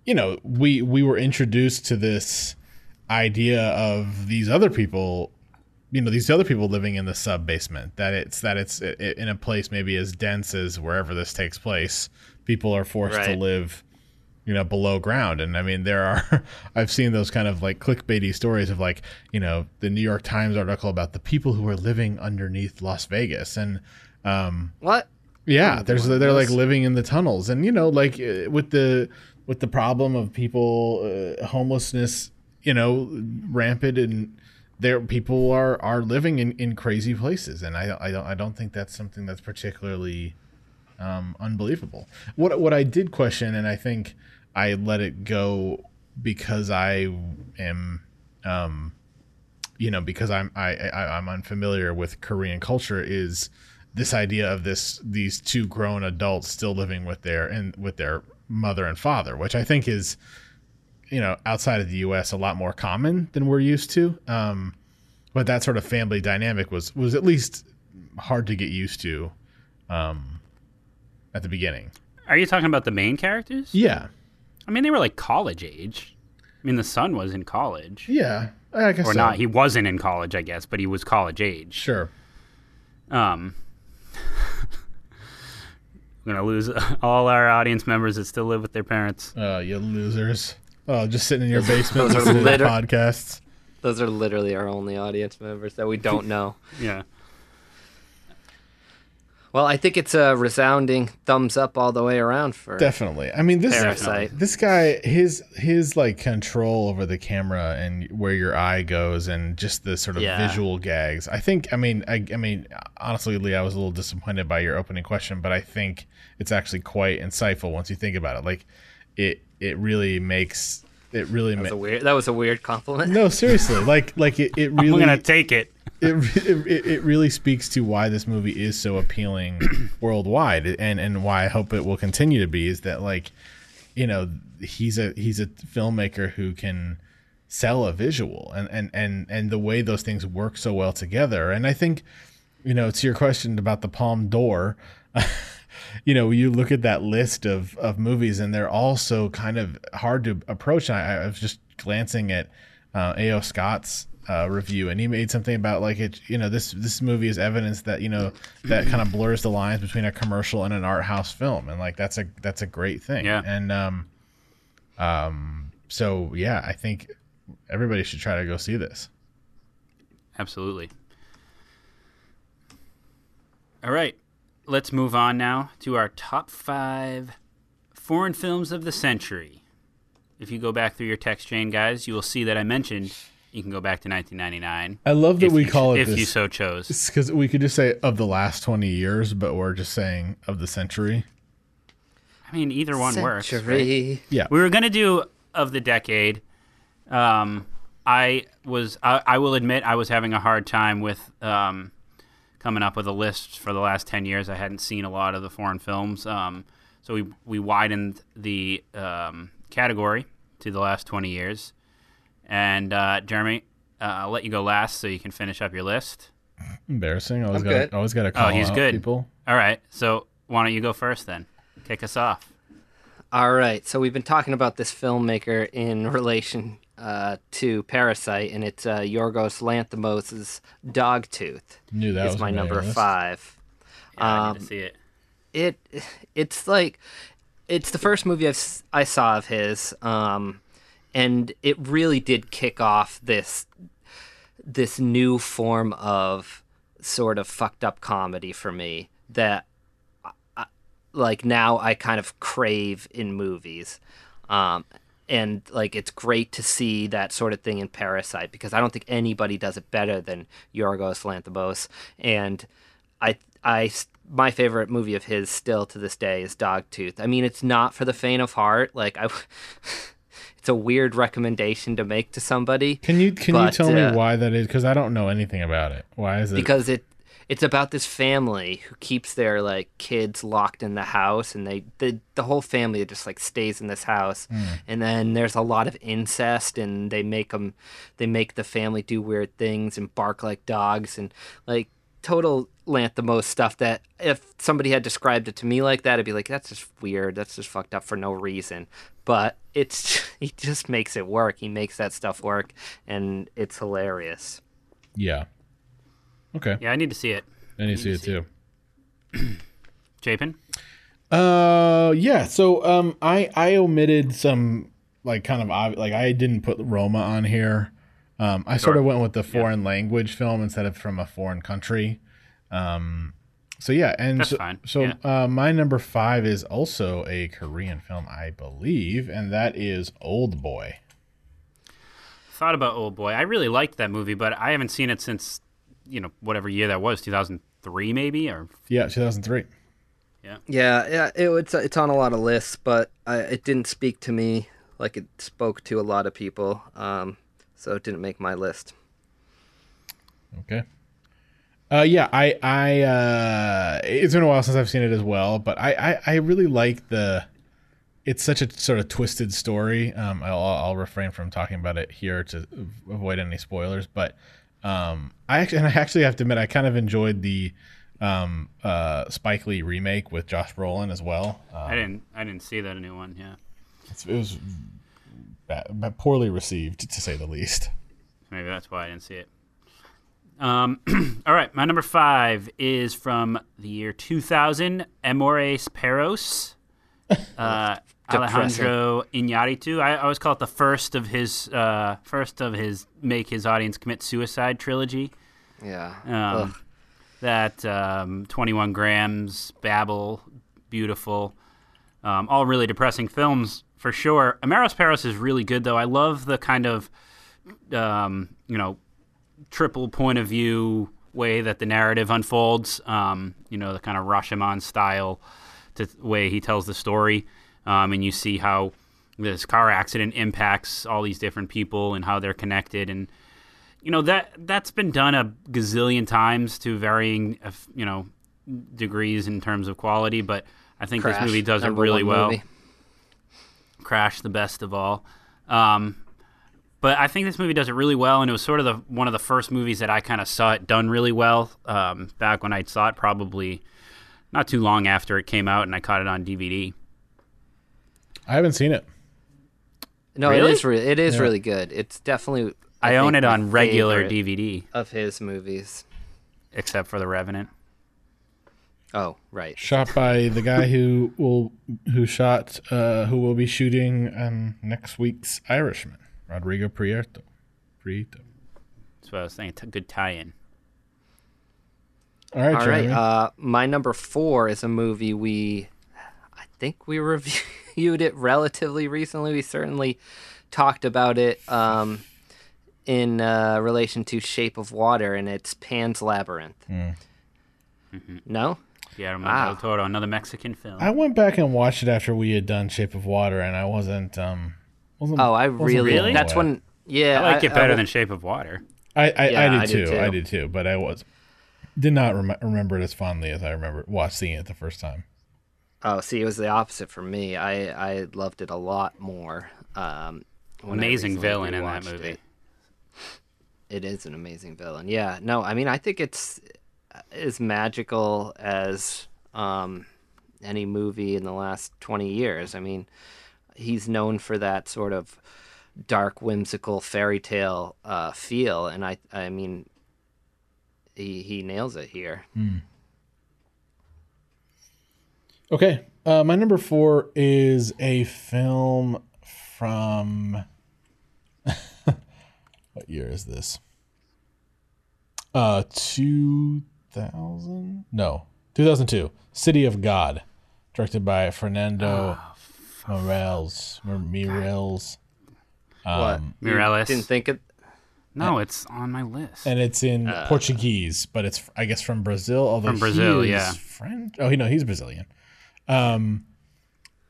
you know, we we were introduced to this idea of these other people you know these other people living in the sub basement that it's that it's in a place maybe as dense as wherever this takes place people are forced right. to live you know below ground. And i mean there are i've seen those kind of like clickbaity stories of like you know the new york times article about the people who are living underneath las vegas. And um what? yeah there's they're like living in the tunnels. And you know like uh, with the with the problem of people uh, homelessness you know rampant and there people are are living in, in crazy places and I, I don't I don't think that's something that's particularly um, unbelievable. What what I did question and I think I let it go because I am um, you know because I'm I, I I'm unfamiliar with Korean culture is this idea of this these two grown adults still living with their and with their mother and father, which I think is you know outside of the U.S. a lot more common than we're used to. Um, but that sort of family dynamic was was at least hard to get used to um, at the beginning. Are you talking about the main characters? Yeah. I mean, they were like college age. I mean, the son was in college. Yeah, I guess or so. not. He wasn't in college, I guess, but he was college age. Sure. Um, we're gonna lose all our audience members that still live with their parents. Oh, you losers! Oh, just sitting in your basement listening to podcasts. Those are literally our only audience members that we don't know. yeah. Well, I think it's a resounding thumbs up all the way around for definitely. I mean, this Parasite. this guy, his his like control over the camera and where your eye goes, and just the sort of yeah. visual gags. I think. I mean, I, I mean, honestly, Lee, I was a little disappointed by your opening question, but I think it's actually quite insightful once you think about it. Like, it it really makes it really that was, ma- a weird, that was a weird compliment. No, seriously, like like it, it really. I'm gonna take it. It, it, it really speaks to why this movie is so appealing worldwide, and and why I hope it will continue to be is that like, you know, he's a he's a filmmaker who can sell a visual, and and and and the way those things work so well together, and I think, you know, to your question about the Palme d'Or. you know, you look at that list of, of movies and they're all so kind of hard to approach. I, I was just glancing at uh, A.O. Scott's uh, review, and he made something about like it. You know, this this movie is evidence that you know that kind of blurs the lines between a commercial and an art house film, and like that's a that's a great thing. Yeah. And um, um, so yeah, I think everybody should try to go see this. Absolutely. All right let's move on now to our top five foreign films of the century. If you go back through your text chain, guys, you will see that I mentioned you can go back to 1999. I love that we call it if this, you so chose. Because we could just say of the last 20 years, but we're just saying of the century. I mean, either one century. works. Right? Yeah, we were gonna do of the decade. Um, I was. I, I, will admit, I was having a hard time with um, coming up with a list for the last 10 years. I hadn't seen a lot of the foreign films. Um, so we, we widened the um, category to the last 20 years. And uh, Jeremy, uh, I'll let you go last so you can finish up your list. Embarrassing. Always got always got to call oh, he's good. people. All right. So why don't you go first then? Kick us off. All right. So we've been talking about this filmmaker in relation uh, to Parasite, and it's uh, Yorgos Lanthimos' Dogtooth. Knew that is my number list. five. Yeah, um, I need to see it. It it's like it's the first movie I've, I saw of his, um, and it really did kick off this this new form of sort of fucked up comedy for me that I, like now I kind of crave in movies. Um, and like it's great to see that sort of thing in Parasite because I don't think anybody does it better than Yorgos Lanthimos. And I, I, my favorite movie of his still to this day is Dogtooth. I mean, it's not for the faint of heart. Like I. it's a weird recommendation to make to somebody. Can you can but, you tell uh, me why that is? Because I don't know anything about it. Why is it? Because it it's about this family who keeps their like kids locked in the house and they the, the whole family just like stays in this house mm. and then there's a lot of incest and they make them they make the family do weird things and bark like dogs and like total Lanthimos stuff that if somebody had described it to me like that, I'd be like, that's just weird. That's just fucked up for no reason. But it's he just makes it work. He makes that stuff work, and it's hilarious. Yeah. Okay. Yeah, I need to see it. I need to see it too. Chapin? Uh, yeah. So, um, I I omitted some like kind of ob- like I didn't put Roma on here. Um, I sort of went with the foreign language film instead of from a foreign country. Um, so yeah, and That's so, fine, so yeah. uh, my number five is also a Korean film, I believe, and that is Old Boy. Thought about Old Boy. I really liked that movie, but I haven't seen it since, you know, whatever year that was, 2003 maybe? Or Yeah, two thousand three. Yeah, yeah, it, it's it's on a lot of lists, but I, it didn't speak to me like it spoke to a lot of people. Um, so it didn't make my list. Okay. Uh, yeah, I, I, uh, it's been a while since I've seen it as well, but I, I, I really like the, it's such a sort of twisted story. Um, I'll, I'll refrain from talking about it here to avoid any spoilers, but, um, I actually, and I actually have to admit, I kind of enjoyed the, um, uh, Spike Lee remake with Josh Brolin as well. Uh, I didn't I didn't see that new one, yeah. it's, it was bad, bad- poorly received to say the least. Maybe that's why I didn't see it. Um, all right, my number five is from the year 2000, Amores Perros, uh, Alejandro Iñárritu. I always call it the first of his uh, first of his make his audience commit suicide trilogy. Yeah. Um, that um, 21 grams, Babel, beautiful, um, all really depressing films for sure. Amores Perros is really good though. I love the kind of um, you know triple point of view way that the narrative unfolds. Um, you know the kind of Rashomon style to way he tells the story, um, and you see how this car accident impacts all these different people and how they're connected. And you know that that's been done a gazillion times to varying you know degrees in terms of quality. But i think Crash, this movie does it really well. movie. crash the best of all. Um, but i think this movie does it really well. And it was sort of the one of the first movies that i kind of saw it done really well um, back when i saw it probably not too long after it came out and i caught it on dvd I haven't seen it. No, Really? it is. Re- it is Yeah. really good. It's definitely. i, own it on regular dvd of his movies. except for the revenant Oh, right. Shot by the guy who will who shot uh, who will be shooting um, next week's Irishman, Rodrigo Prieto. Prieto. that's what i was saying T- good tie-in All right, All right. Uh, my number four is a movie we, I think we reviewed it relatively recently. We certainly talked about it um, in uh, relation to Shape of Water, and it's Pan's Labyrinth. Hmm. No. Guillermo Wow. del Toro, another Mexican film. I went back and watched it after we had done Shape of Water, and I wasn't um wasn't. Oh, I wasn't really. blown That's when. Yeah, I like it better I- than Shape of Water. I I, Yeah, I did I too. did I too. did too. But I was did not rem- remember it as fondly as I remember watching seeing it the first time. Oh, see, it was the opposite for me. I I loved it a lot more. Um, Amazing villain in that movie. It. it is an amazing villain. Yeah. No, I mean, I think it's as magical as um, any movie in the last twenty years. I mean, he's known for that sort of dark, whimsical fairy tale uh, feel, and I I mean, he he nails it here. Okay, uh, my number four is a film from. what year is this? Uh, two thousand? No, two thousand two. City of God, directed by Fernando Morales. Mor- Mireles. what Um, You Mireles. Didn't think it. No, it's on my list. and it's in Portuguese, but it's I guess from Brazil. Although From Brazil, he is yeah. French. Oh, he no, he's Brazilian. Um,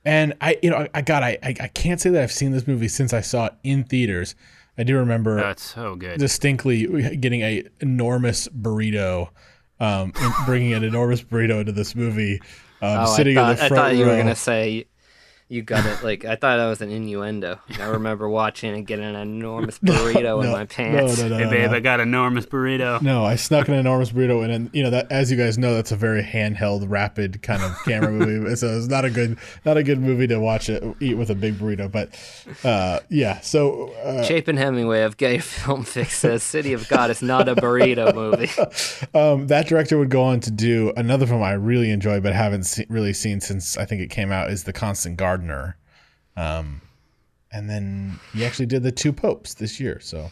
and I, you know, I, I God, I, I I can't say that I've seen this movie since I saw it in theaters. I do remember That's so good. distinctly getting a enormous burrito, um, and bringing an enormous burrito into this movie, um, Oh, sitting I in thought, the I front thought you were gonna say You got it. Like I thought that was an innuendo. I remember watching and getting an enormous burrito in no, my pants. No, no, no, Hey, babe, no. I got an enormous burrito. No, I snuck an enormous burrito in, and you know that as you guys know, that's a very handheld, rapid kind of camera movie. So it's not a good, not a good movie to watch it eat with a big burrito. But uh, yeah, so uh, Chapin Hemingway of Gay Film Fix says City of God is not a burrito movie. um, that director would go on to do another film I really enjoy, but haven't se- really seen since I think it came out. Is The Constant Gardener, um, and then he actually did The Two Popes this year. So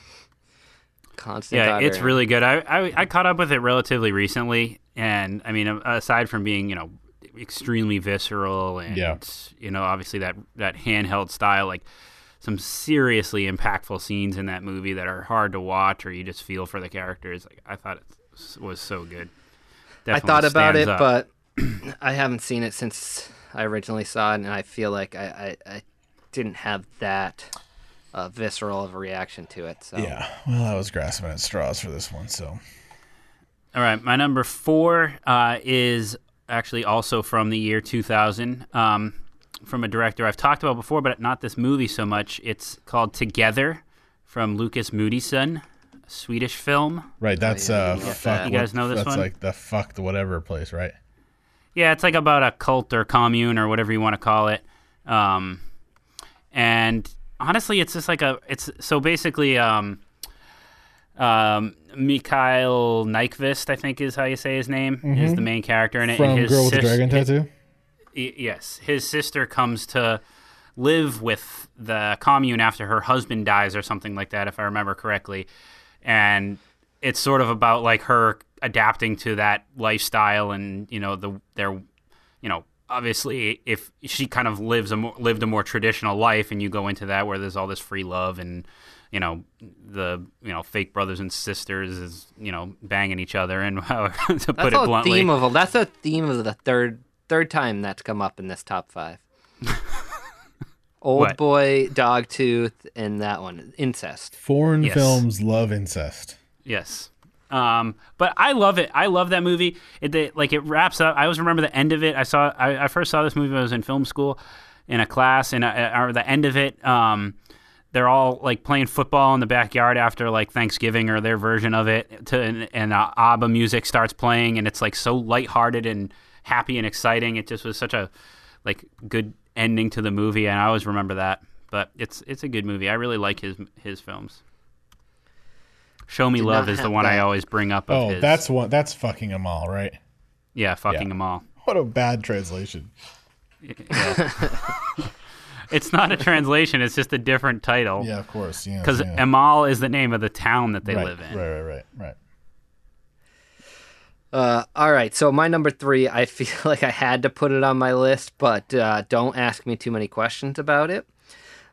Constant Yeah, Daughter. it's really good. I, I I caught up with it relatively recently, and I mean, aside from being you know extremely visceral and Yeah. you know obviously that that handheld style, like some seriously impactful scenes in that movie that are hard to watch or you just feel for the characters. Like I thought it was so good. I thought about it, up. but I haven't seen it since I originally saw it, and I feel like I, I, I didn't have that uh, visceral of a reaction to it. So yeah, well, I was grasping at straws for this one. So All right, my number four uh, is actually also from the year 2000, um, from a director I've talked about before, but not this movie so much. It's called Together from Lukas Moodysson, Swedish film. right, that's yeah, uh, you fuck. that. You guys know this that's one? like the fuck the whatever place, right? Yeah, it's like about a cult or commune or whatever you want to call it. Um, and honestly, it's just like a it's so basically um, um, Michael Nyqvist, I think is how you say his name, is the main character in it. From and his Girl with the sis- Dragon Tattoo. Y- yes, his sister comes to live with the commune after her husband dies or something like that, if I remember correctly. And it's sort of about like her adapting to that lifestyle, and you know the their, you know, obviously if she kind of lives a more, lived a more traditional life, and you go into that where there's all this free love and you know the you know fake brothers and sisters is you know banging each other and to that's put it a bluntly. theme of that's a theme of the third third time that's come up in this top five. Old What? boy, dog tooth, and that one incest. Foreign Yes. films love incest. Yes. Um, but I love it. I love that movie. It they, like it wraps up. I always remember the end of it. I saw. I, I first saw this movie when I was in film school, in a class, and or the end of it. Um, they're all like playing football in the backyard after like Thanksgiving or their version of it. To and, and uh, ABBA music starts playing, and it's like so lighthearted and happy and exciting. It just was such a like good ending to the movie, and I always remember that. But it's it's a good movie. I really like his his films. Show Me Love is the have one I always bring up. Of Oh, his. that's one. That's fucking them all, right? yeah, fucking Yeah. them all. What a bad translation. It's not a translation; it's just a different title. Yeah, of course. Yeah, because yeah. Åmål is the name of the town that they right, live in. Right, right, right, right. Uh, all right, so my number three, I feel like I had to put it on my list, but uh, don't ask me too many questions about it.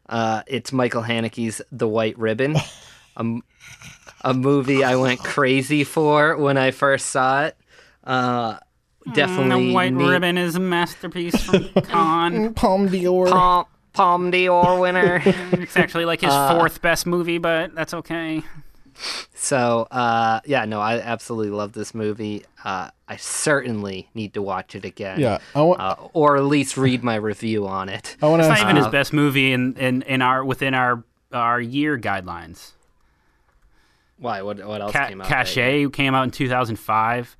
Uh, it's Michael Haneke's The White Ribbon, a, m- a movie I went crazy for when I first saw it. Uh, definitely the white neat- ribbon is a masterpiece from Cannes. Palme d'Or. Palm, Palme d'Or winner. it's actually like his Uh, fourth best movie, but that's okay. so uh, yeah, no, I absolutely love this movie. Uh, I certainly need to watch it again. Yeah, I want. Uh, or at least read my review on it. I want to It's not even his Uh, best movie in, in, in our within our our year guidelines. Why? What? What else Ca- came out? Caché came out in 2005.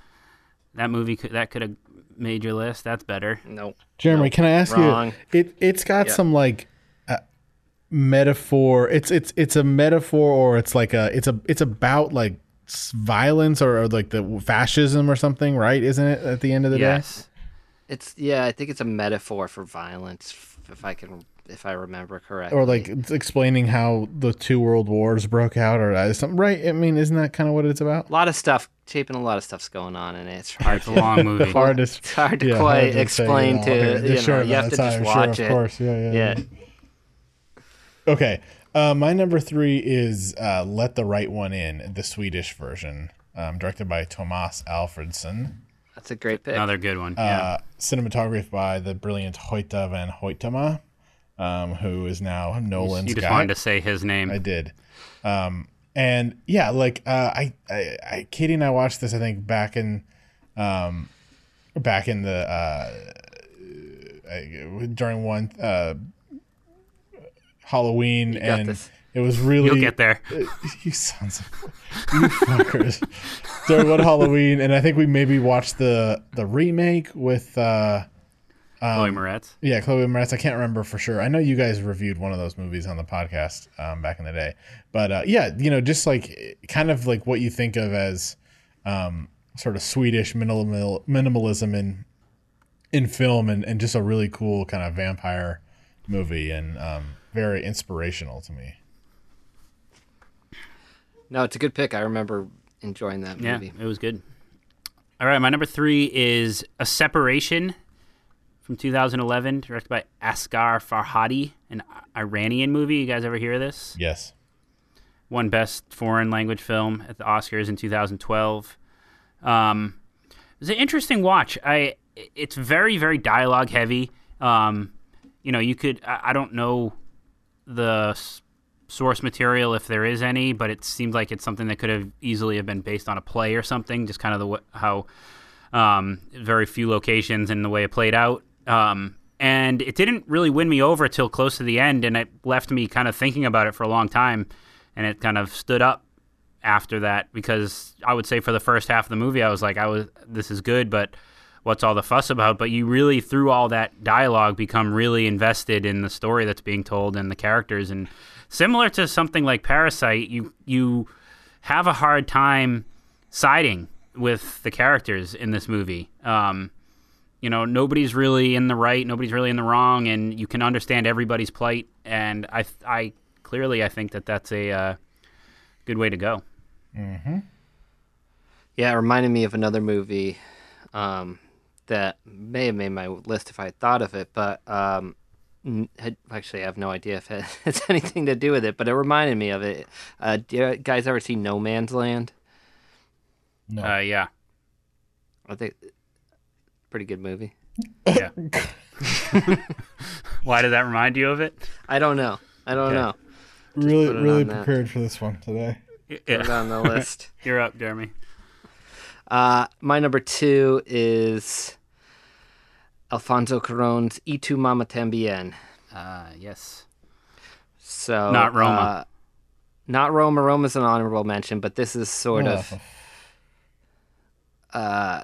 That movie could, that could have made your list. That's better. No. Jeremy, Nope, can I ask wrong. you? It it's got Yeah. some like uh, metaphor. It's it's it's a metaphor, or it's like a it's a it's about like violence or, or like the fascism or something, right? Isn't it at the end of the day? Yes. It's yeah. I think it's a metaphor for violence, if I can, if I remember day? correctly. Or like it's explaining how the two world wars broke out, or uh, something, right? I mean, isn't that kind of what it's about? a lot of stuff. Shaping a lot of stuff's going on in it. It's hard. It's a long movie. Hard to, It's hard to yeah, quite hard to explain to here in this you know. short You have to just time. watch sure, it. Of course, yeah, yeah. Yeah. yeah. Okay. Uh, my number three is uh, Let the Right One In, the Swedish version, um, directed by Tomas Alfredson. That's a great pick. Another good one. Uh, yeah. cinematographed by the brilliant Hoyte van Hoytema, um, who is now Nolan's You just guy. wanted to say his name. I did. Um, and yeah, like uh, I, I, I, Katie and I watched this. I think back in, um, back in the uh, I, during one uh, Halloween, and this. it was really You'll get there. you sons of you fuckers. During one Halloween, and I think we maybe watched the the remake with uh Chloe Moretz. yeah Chloe Moretz. I can't remember for sure. I know you guys reviewed one of those movies on the podcast um, back in the day, but uh, yeah, you know, just like kind of like what you think of as um, sort of Swedish minimal minimalism in in film, and, and just a really cool kind of vampire movie, and um, very inspirational to me. No, it's a good pick. I remember enjoying that movie. Yeah, movie. it was good. All right, my number three is A Separation from 2011, directed by Asghar Farhadi, an Iranian movie. You guys ever hear of this? Yes. Won Best Foreign Language Film at the Oscars in 2012. Um, it was an interesting watch. I it's very very dialogue heavy. Um, you know, you could I, I don't know the s- source material if there is any, but it seems like it's something that could have easily have been based on a play or something. Just kind of the how um, very few locations and the way it played out. Um, and it didn't really win me over till close to the end, and it left me kind of thinking about it for a long time. And it kind of stood up after that because I would say for the first half of the movie, I was like, I was this is good, but what's all the fuss about? But you really, through all that dialogue, become really invested in the story that's being told and the characters. And similar to something like Parasite, you you have a hard time siding with the characters in this movie. Um, you know, nobody's really in the right, nobody's really in the wrong, and you can understand everybody's plight. And I, I clearly, I think that that's a uh, good way to go. Hmm. Yeah, it reminded me of another movie um, that may have made my list if I had thought of it, but um, had, actually, I have no idea if it has anything to do with it. But it reminded me of it. Uh, do you guys ever see No Man's Land? No. Uh, yeah, I think pretty good movie. yeah. Why did that remind you of it? I don't know. I don't Okay. know. really, really on that. prepared for this one today. Put it on the list. You're up, Jeremy. Uh, my number two is Alfonso Cuarón's "Y tu mama también." Uh, yes. So Not Roma. uh, not Roma. Roma's an honorable mention, but this is sort Oh, of uh,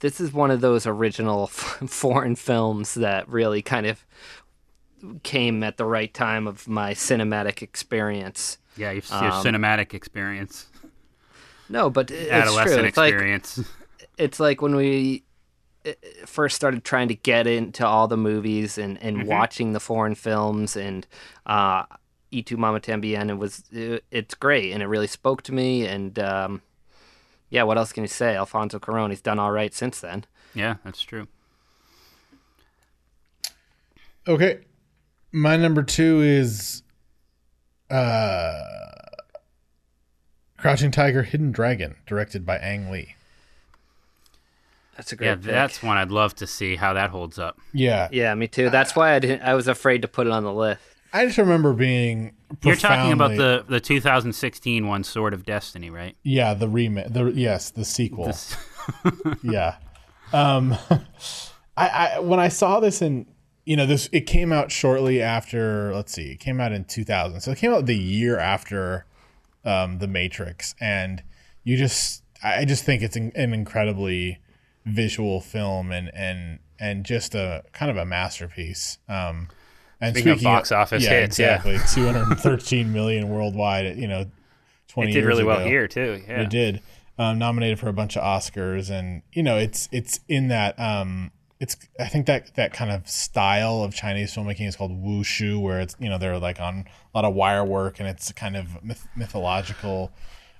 this is one of those original foreign films that really kind of came at the right time of my cinematic experience. Yeah, your, your Um, cinematic experience, No, but it's adolescent true. It's like experience. it's like when we uh, first started trying to get into all the movies and, and Mm-hmm. watching the foreign films and uh E tu Mama Tambien it was it, it's great and it really spoke to me and um yeah what else can you say Alfonso Cuarón he's done all right since then yeah, that's true. Okay. My number two is uh Crouching Tiger, Hidden Dragon, directed by Ang Lee. that's a great Yeah, pick. that's one I'd love to see how that holds up. Yeah. yeah me too that's why I didn't I was afraid to put it on the list I just remember being You're talking about the the 2016 one, Sword of Destiny, right? Yeah, the remake the yes, the sequel. This- yeah. Um I, I when I saw this in you know, this it came out shortly after let's see, it came out in two thousand. So it came out the year after um The Matrix and you just I just think it's an, an incredibly visual film and and and just a kind of a masterpiece. Um and Speaking of box office yeah, hits, yeah. exactly. 213 million worldwide, you know, 20 it did really well here too. Yeah. It did. Um, nominated for a bunch of Oscars, and you know, it's it's in that. Um, it's I think that that kind of style of Chinese filmmaking is called wushu, where it's you know they're like on a lot of wire work, and it's kind of myth- mythological.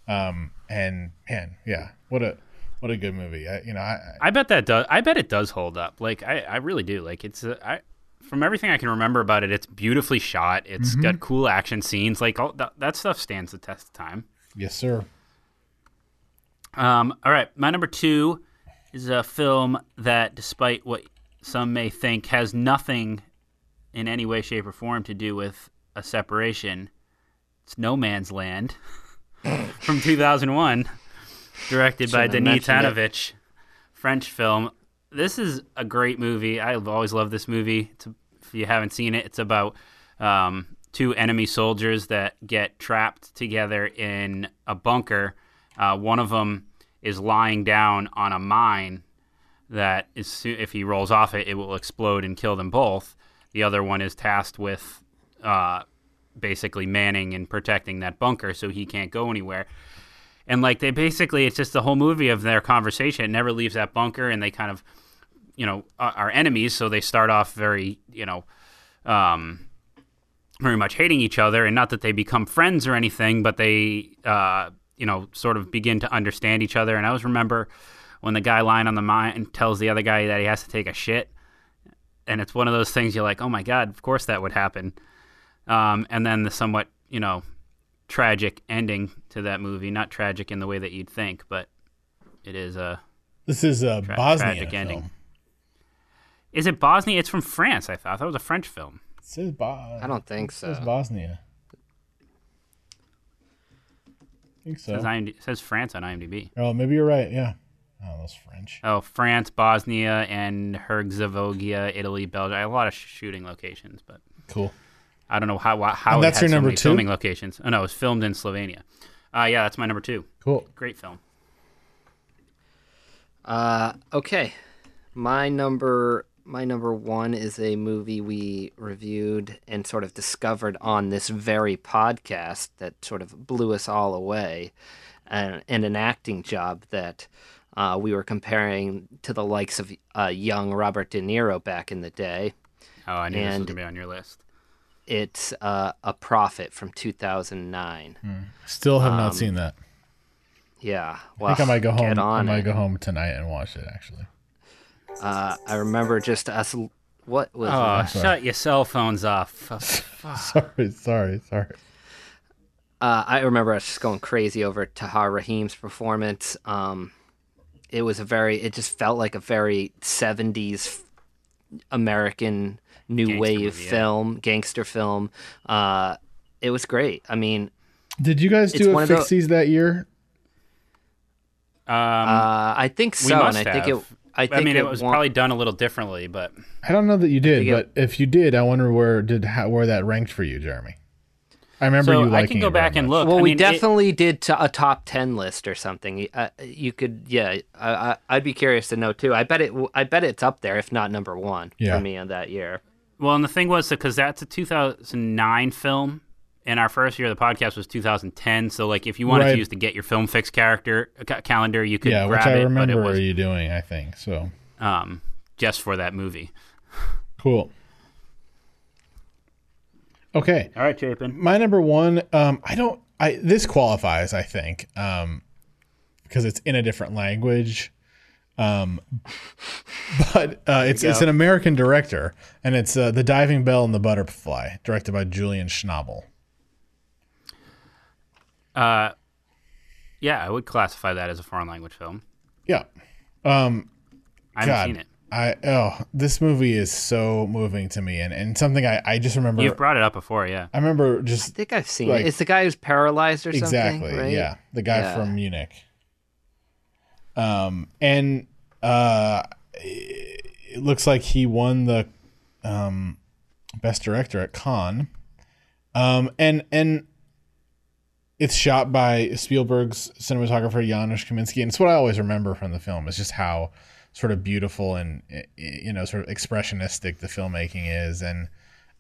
Um, and man, yeah, what a what a good movie. I, you know, I, I I bet that does. I bet it does hold up. Like I, I really do. Like it's. Uh, I from everything I can remember about it, it's beautifully shot. It's Mm-hmm. got cool action scenes. Like all that, that stuff stands the test of time. yes, sir. Um, all right, my number two is a film that, despite what some may think, has nothing in any way, shape, or form to do with a separation. It's No Man's Land from 2001, directed by Denis. Tanović, French film this is a great movie. I've always loved this movie. If you haven't seen it, it's about um, two enemy soldiers that get trapped together in a bunker. Uh, one of them is lying down on a mine that is, if he rolls off it, it will explode and kill them both. The other one is tasked with uh, basically manning and protecting that bunker so he can't go anywhere. And like they basically, it's just the whole movie of their conversation. It never leaves that bunker, and they kind of, you know, are enemies. So they start off very, you know, um, very much hating each other, and not that they become friends or anything, but they, uh, you know, sort of begin to understand each other. And I always remember when the guy lying on the mine tells the other guy that he has to take a shit, and it's one of those things you're like, oh my god, of course that would happen. Um, and then the somewhat, you know, tragic ending to that movie. Not tragic in the way that you'd think, but it is a. This is a tra- Bosnia tragic film. ending. Is it Bosnia? It's from France. I thought that was a French film. It says Bo- I don't think so. It says Bosnia. I think so. It says, IMD- it says France on IMDb. Oh, maybe you're right. Yeah. Oh, that's French. Oh, France, Bosnia, and Herzegovina, Italy, Belgium. A lot of shooting locations, but cool. I don't know how how that's your so number two filming locations. Oh no, it was filmed in Slovenia. Uh, yeah, that's my number two. Cool, great film. Uh, okay, my number my number one is a movie we reviewed and sort of discovered on this very podcast that sort of blew us all away, and, and an acting job that uh, we were comparing to the likes of uh, young Robert De Niro back in the day. Oh, I knew and this was gonna be on your list it's uh, a Prophet from 2009. Mm. Still have um, not seen that. Yeah, well, I think I might go home. I might it. go home tonight and watch it. Actually, uh, I remember just us. What was? Oh, shut your cell phones off. sorry, sorry, sorry. Uh, I remember us just going crazy over Tahar Rahim's performance. Um, it was a very. It just felt like a very '70s American new gangster wave movie, film, yeah. gangster film. Uh, it was great. I mean, did you guys do a Fixies the, that year? Um, uh, I think so, and I have. think it. I, think I mean, it, it was won- probably done a little differently, but I don't know that you did. But it, if you did, I wonder where did how, where that ranked for you, Jeremy. I remember so you liking I can go back and look. Well, I we definitely it, did a top ten list or something. Uh, you could, yeah. I, would be curious to know too. I bet it. I bet it's up there, if not number one yeah. for me on that year. Well, and the thing was because that's a 2009 film, and our first year of the podcast was 2010. So, like, if you wanted right. to use the Get Your Film Fix character uh, calendar, you could. Yeah, which I remember was, you doing. I think so. Um, just for that movie. Cool. Okay. All right, Chapin. My number one. Um, I don't. I this qualifies. I think. Um, because it's in a different language. Um, but uh, it's it's an American director, and it's uh, the Diving Bell and the Butterfly, directed by Julian Schnabel. Uh, yeah, I would classify that as a foreign language film. Yeah, um, I haven't God, seen it. I oh, this movie is so moving to me, and, and something I, I just remember. You've brought it up before, yeah. I remember just. I think I've seen like, it. It's the guy who's paralyzed or exactly, something. Exactly. Yeah, the guy yeah. from Munich. Um, and uh, it looks like he won the um, best director at Cannes. Um, and and it's shot by Spielberg's cinematographer Janusz Kaminski, and it's what I always remember from the film is just how sort of beautiful and you know sort of expressionistic the filmmaking is, and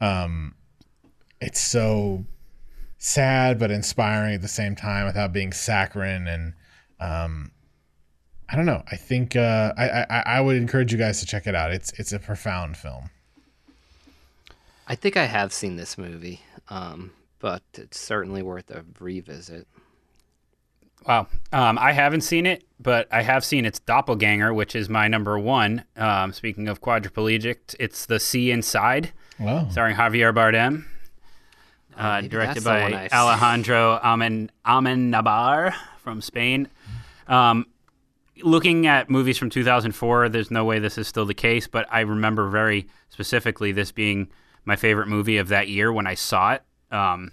um, it's so sad but inspiring at the same time without being saccharine and um, I don't know. I think uh, I, I I would encourage you guys to check it out. It's it's a profound film. I think I have seen this movie, um, but it's certainly worth a revisit. Wow, um, I haven't seen it, but I have seen its doppelganger, which is my number one. Um, speaking of quadriplegic, it's The Sea Inside, wow. starring Javier Bardem, oh, uh, directed by Alejandro Amen Amenabar from Spain. Um, looking at movies from 2004, there's no way this is still the case, but I remember very specifically this being my favorite movie of that year when I saw it. Um,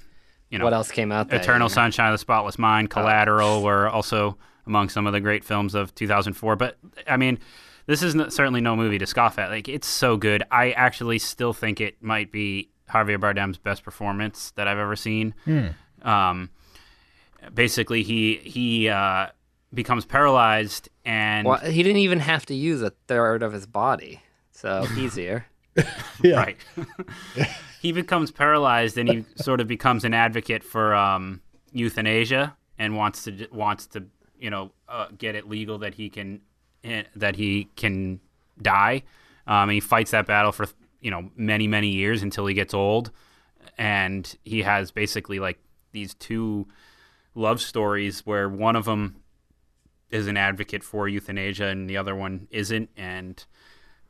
you know, what else came out? Eternal year? Sunshine of the Spotless Mind, oh. Collateral oh. were also among some of the great films of 2004. But I mean, this is n- certainly no movie to scoff at. Like it's so good. I actually still think it might be Javier Bardem's best performance that I've ever seen. Um, basically, he he uh, becomes paralyzed and Well, he didn't even have to use a third of his body, so easier. Yeah. right. he becomes paralyzed and he sort of becomes an advocate for um, euthanasia and wants to wants to you know uh, get it legal that he can eh, that he can die. Um, and he fights that battle for you know many many years until he gets old, and he has basically like these two love stories where one of them is an advocate for euthanasia and the other one isn't, and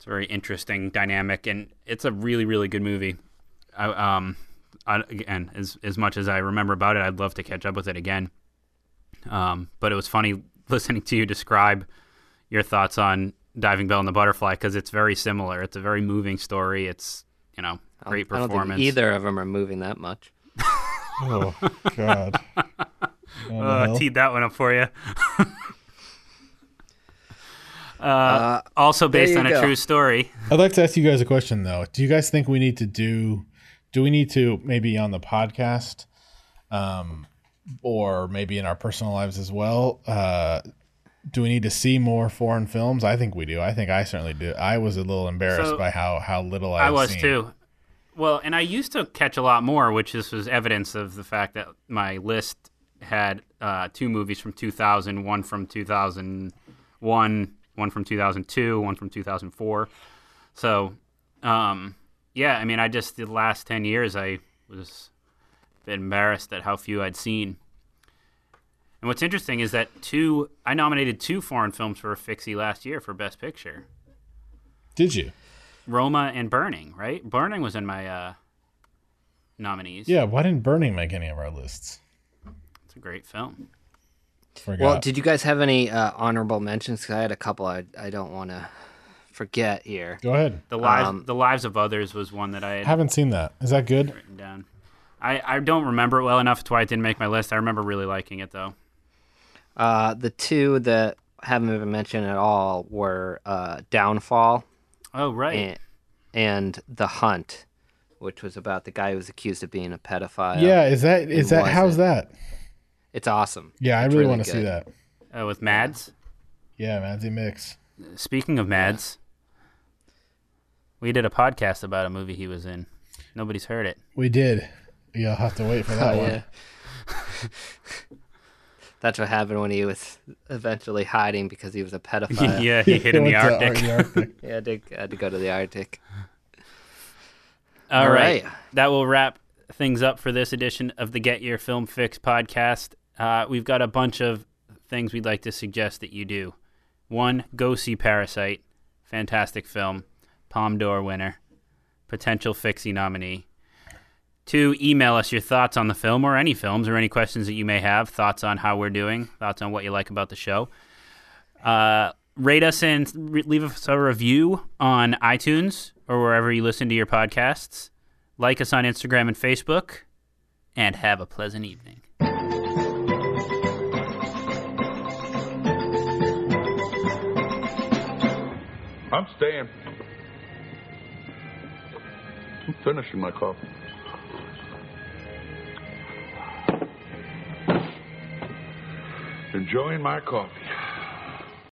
it's a very interesting dynamic, and it's a really, really good movie. I, um, I, again, as as much as I remember about it, I'd love to catch up with it again. Um, but it was funny listening to you describe your thoughts on Diving Bell and the Butterfly because it's very similar. It's a very moving story. It's you know great I don't performance. think either of them are moving that much. Oh God. Uh, teed that one up for you. uh, also based you on a go. true story. I'd like to ask you guys a question though. Do you guys think we need to do? Do we need to maybe on the podcast, um, or maybe in our personal lives as well? Uh, do we need to see more foreign films? I think we do. I think I certainly do. I was a little embarrassed So, by how how little I I've was seen. too. Well, and I used to catch a lot more, which this was evidence of the fact that my list had uh, two movies from 2000, one from 2001, one from 2002, one from 2004. So, um, yeah, I mean, I just the last 10 years I was a bit embarrassed at how few I'd seen. And what's interesting is that two I nominated two foreign films for a Fixie last year for Best Picture. Did you? Roma and Burning, right? Burning was in my uh, nominees. Yeah. Why didn't Burning make any of our lists? It's a great film. Forgot. Well, did you guys have any uh, honorable mentions? 'Cause I had a couple I, I don't want to forget here. Go ahead. The lives, Um, the lives of others was one that I had Haven't seen that. Is that good? written down. I, I don't remember it well enough. That's why it didn't make my list. I remember really liking it though. Uh, the two that haven't been mentioned at all were uh, Downfall Oh right. and, and The Hunt, which was about the guy who was accused of being a pedophile. Yeah. Is that is that how's wasn't. that? It's awesome. Yeah, I really, really want to see that. Uh, with Mads. Yeah, Mads Mikkelsen. Speaking of Mads, we did a podcast about a movie he was in. Nobody's heard it. We did. You'll have to wait for that Oh, one. yeah. That's what happened when he was eventually hiding because he was a pedophile. yeah, he hid in the Arctic. the Arctic. He had to, had to go to the Arctic. All All right. right. That will wrap things up for this edition of the Get Your Film Fix podcast. Uh, we've got a bunch of things we'd like to suggest that you do. One, go see Parasite. Fantastic film. Palme d'Or winner. Potential Fixie nominee. Two, email us your thoughts on the film or any films or any questions that you may have. Thoughts on how we're doing. Thoughts on what you like about the show. Uh, rate us and leave us a review on iTunes or wherever you listen to your podcasts. Like us on Instagram and Facebook, and have a pleasant evening. I'm staying. I'm finishing my coffee. Enjoying my coffee.